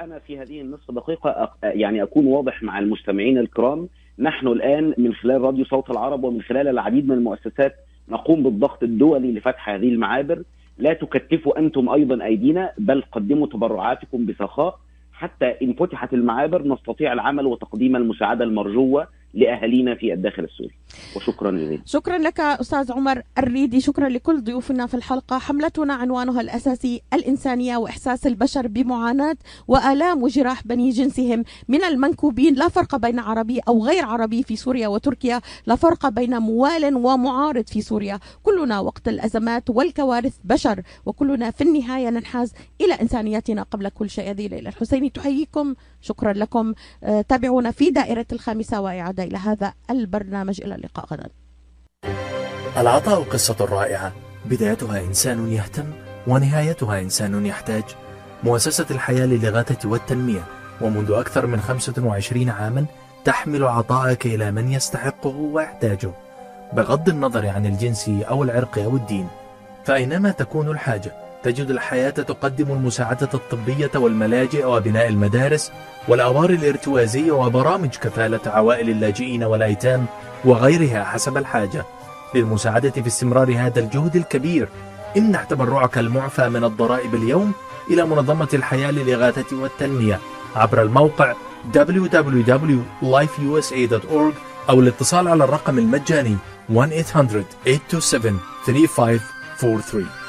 أنا في هذه النصف دقيقة يعني أكون واضح مع المستمعين الكرام. نحن الآن من خلال راديو صوت العرب ومن خلال العديد من المؤسسات نقوم بالضغط الدولي لفتح هذه المعابر. لا تكتفوا أنتم أيضا أيدينا بل قدموا تبرعاتكم بسخاء. حتى إن فتحت المعابر نستطيع العمل وتقديم المساعدة المرجوة. لأهالينا في الداخل السوري. وشكرا جزيلا. شكرا لك أستاذ عمر الريدي. شكرا لكل ضيوفنا في الحلقة. حملتنا عنوانها الأساسي الإنسانية وإحساس البشر بمعاناة وآلام وجراح بني جنسهم. من المنكوبين لا فرق بين عربي أو غير عربي في سوريا وتركيا. لا فرق بين موال ومعارض في سوريا. كلنا وقت الأزمات والكوارث بشر. وكلنا في النهاية ننحاز إلى انسانيتنا قبل كل شيء. هذه ليلى الحسيني تحييكم شكرا لكم. تابعونا في دائرة الخامسة وإعادة إلى هذا البرنامج. إلى اللقاء. غدا. العطاء قصة رائعة. بدايتها إنسان يهتم ونهايتها إنسان يحتاج. مؤسسة الحياة للإغاثة والتنمية. ومنذ أكثر من 25 عاما تحمل عطاءك إلى من يستحقه ويحتاجه. بغض النظر عن الجنس أو العرق أو الدين فأينما تكون الحاجة تجد الحياة تقدم المساعدة الطبية والملاجئ وبناء المدارس والأوار الارتوازية وبرامج كفالة عوائل اللاجئين والأيتام وغيرها حسب الحاجة. للمساعدة في استمرار هذا الجهد الكبير امنح تبرعك المعفى من الضرائب اليوم إلى منظمة الحياة للإغاثة والتنمية عبر الموقع www.lifeusa.org أو الاتصال على الرقم المجاني 1-800-827-3543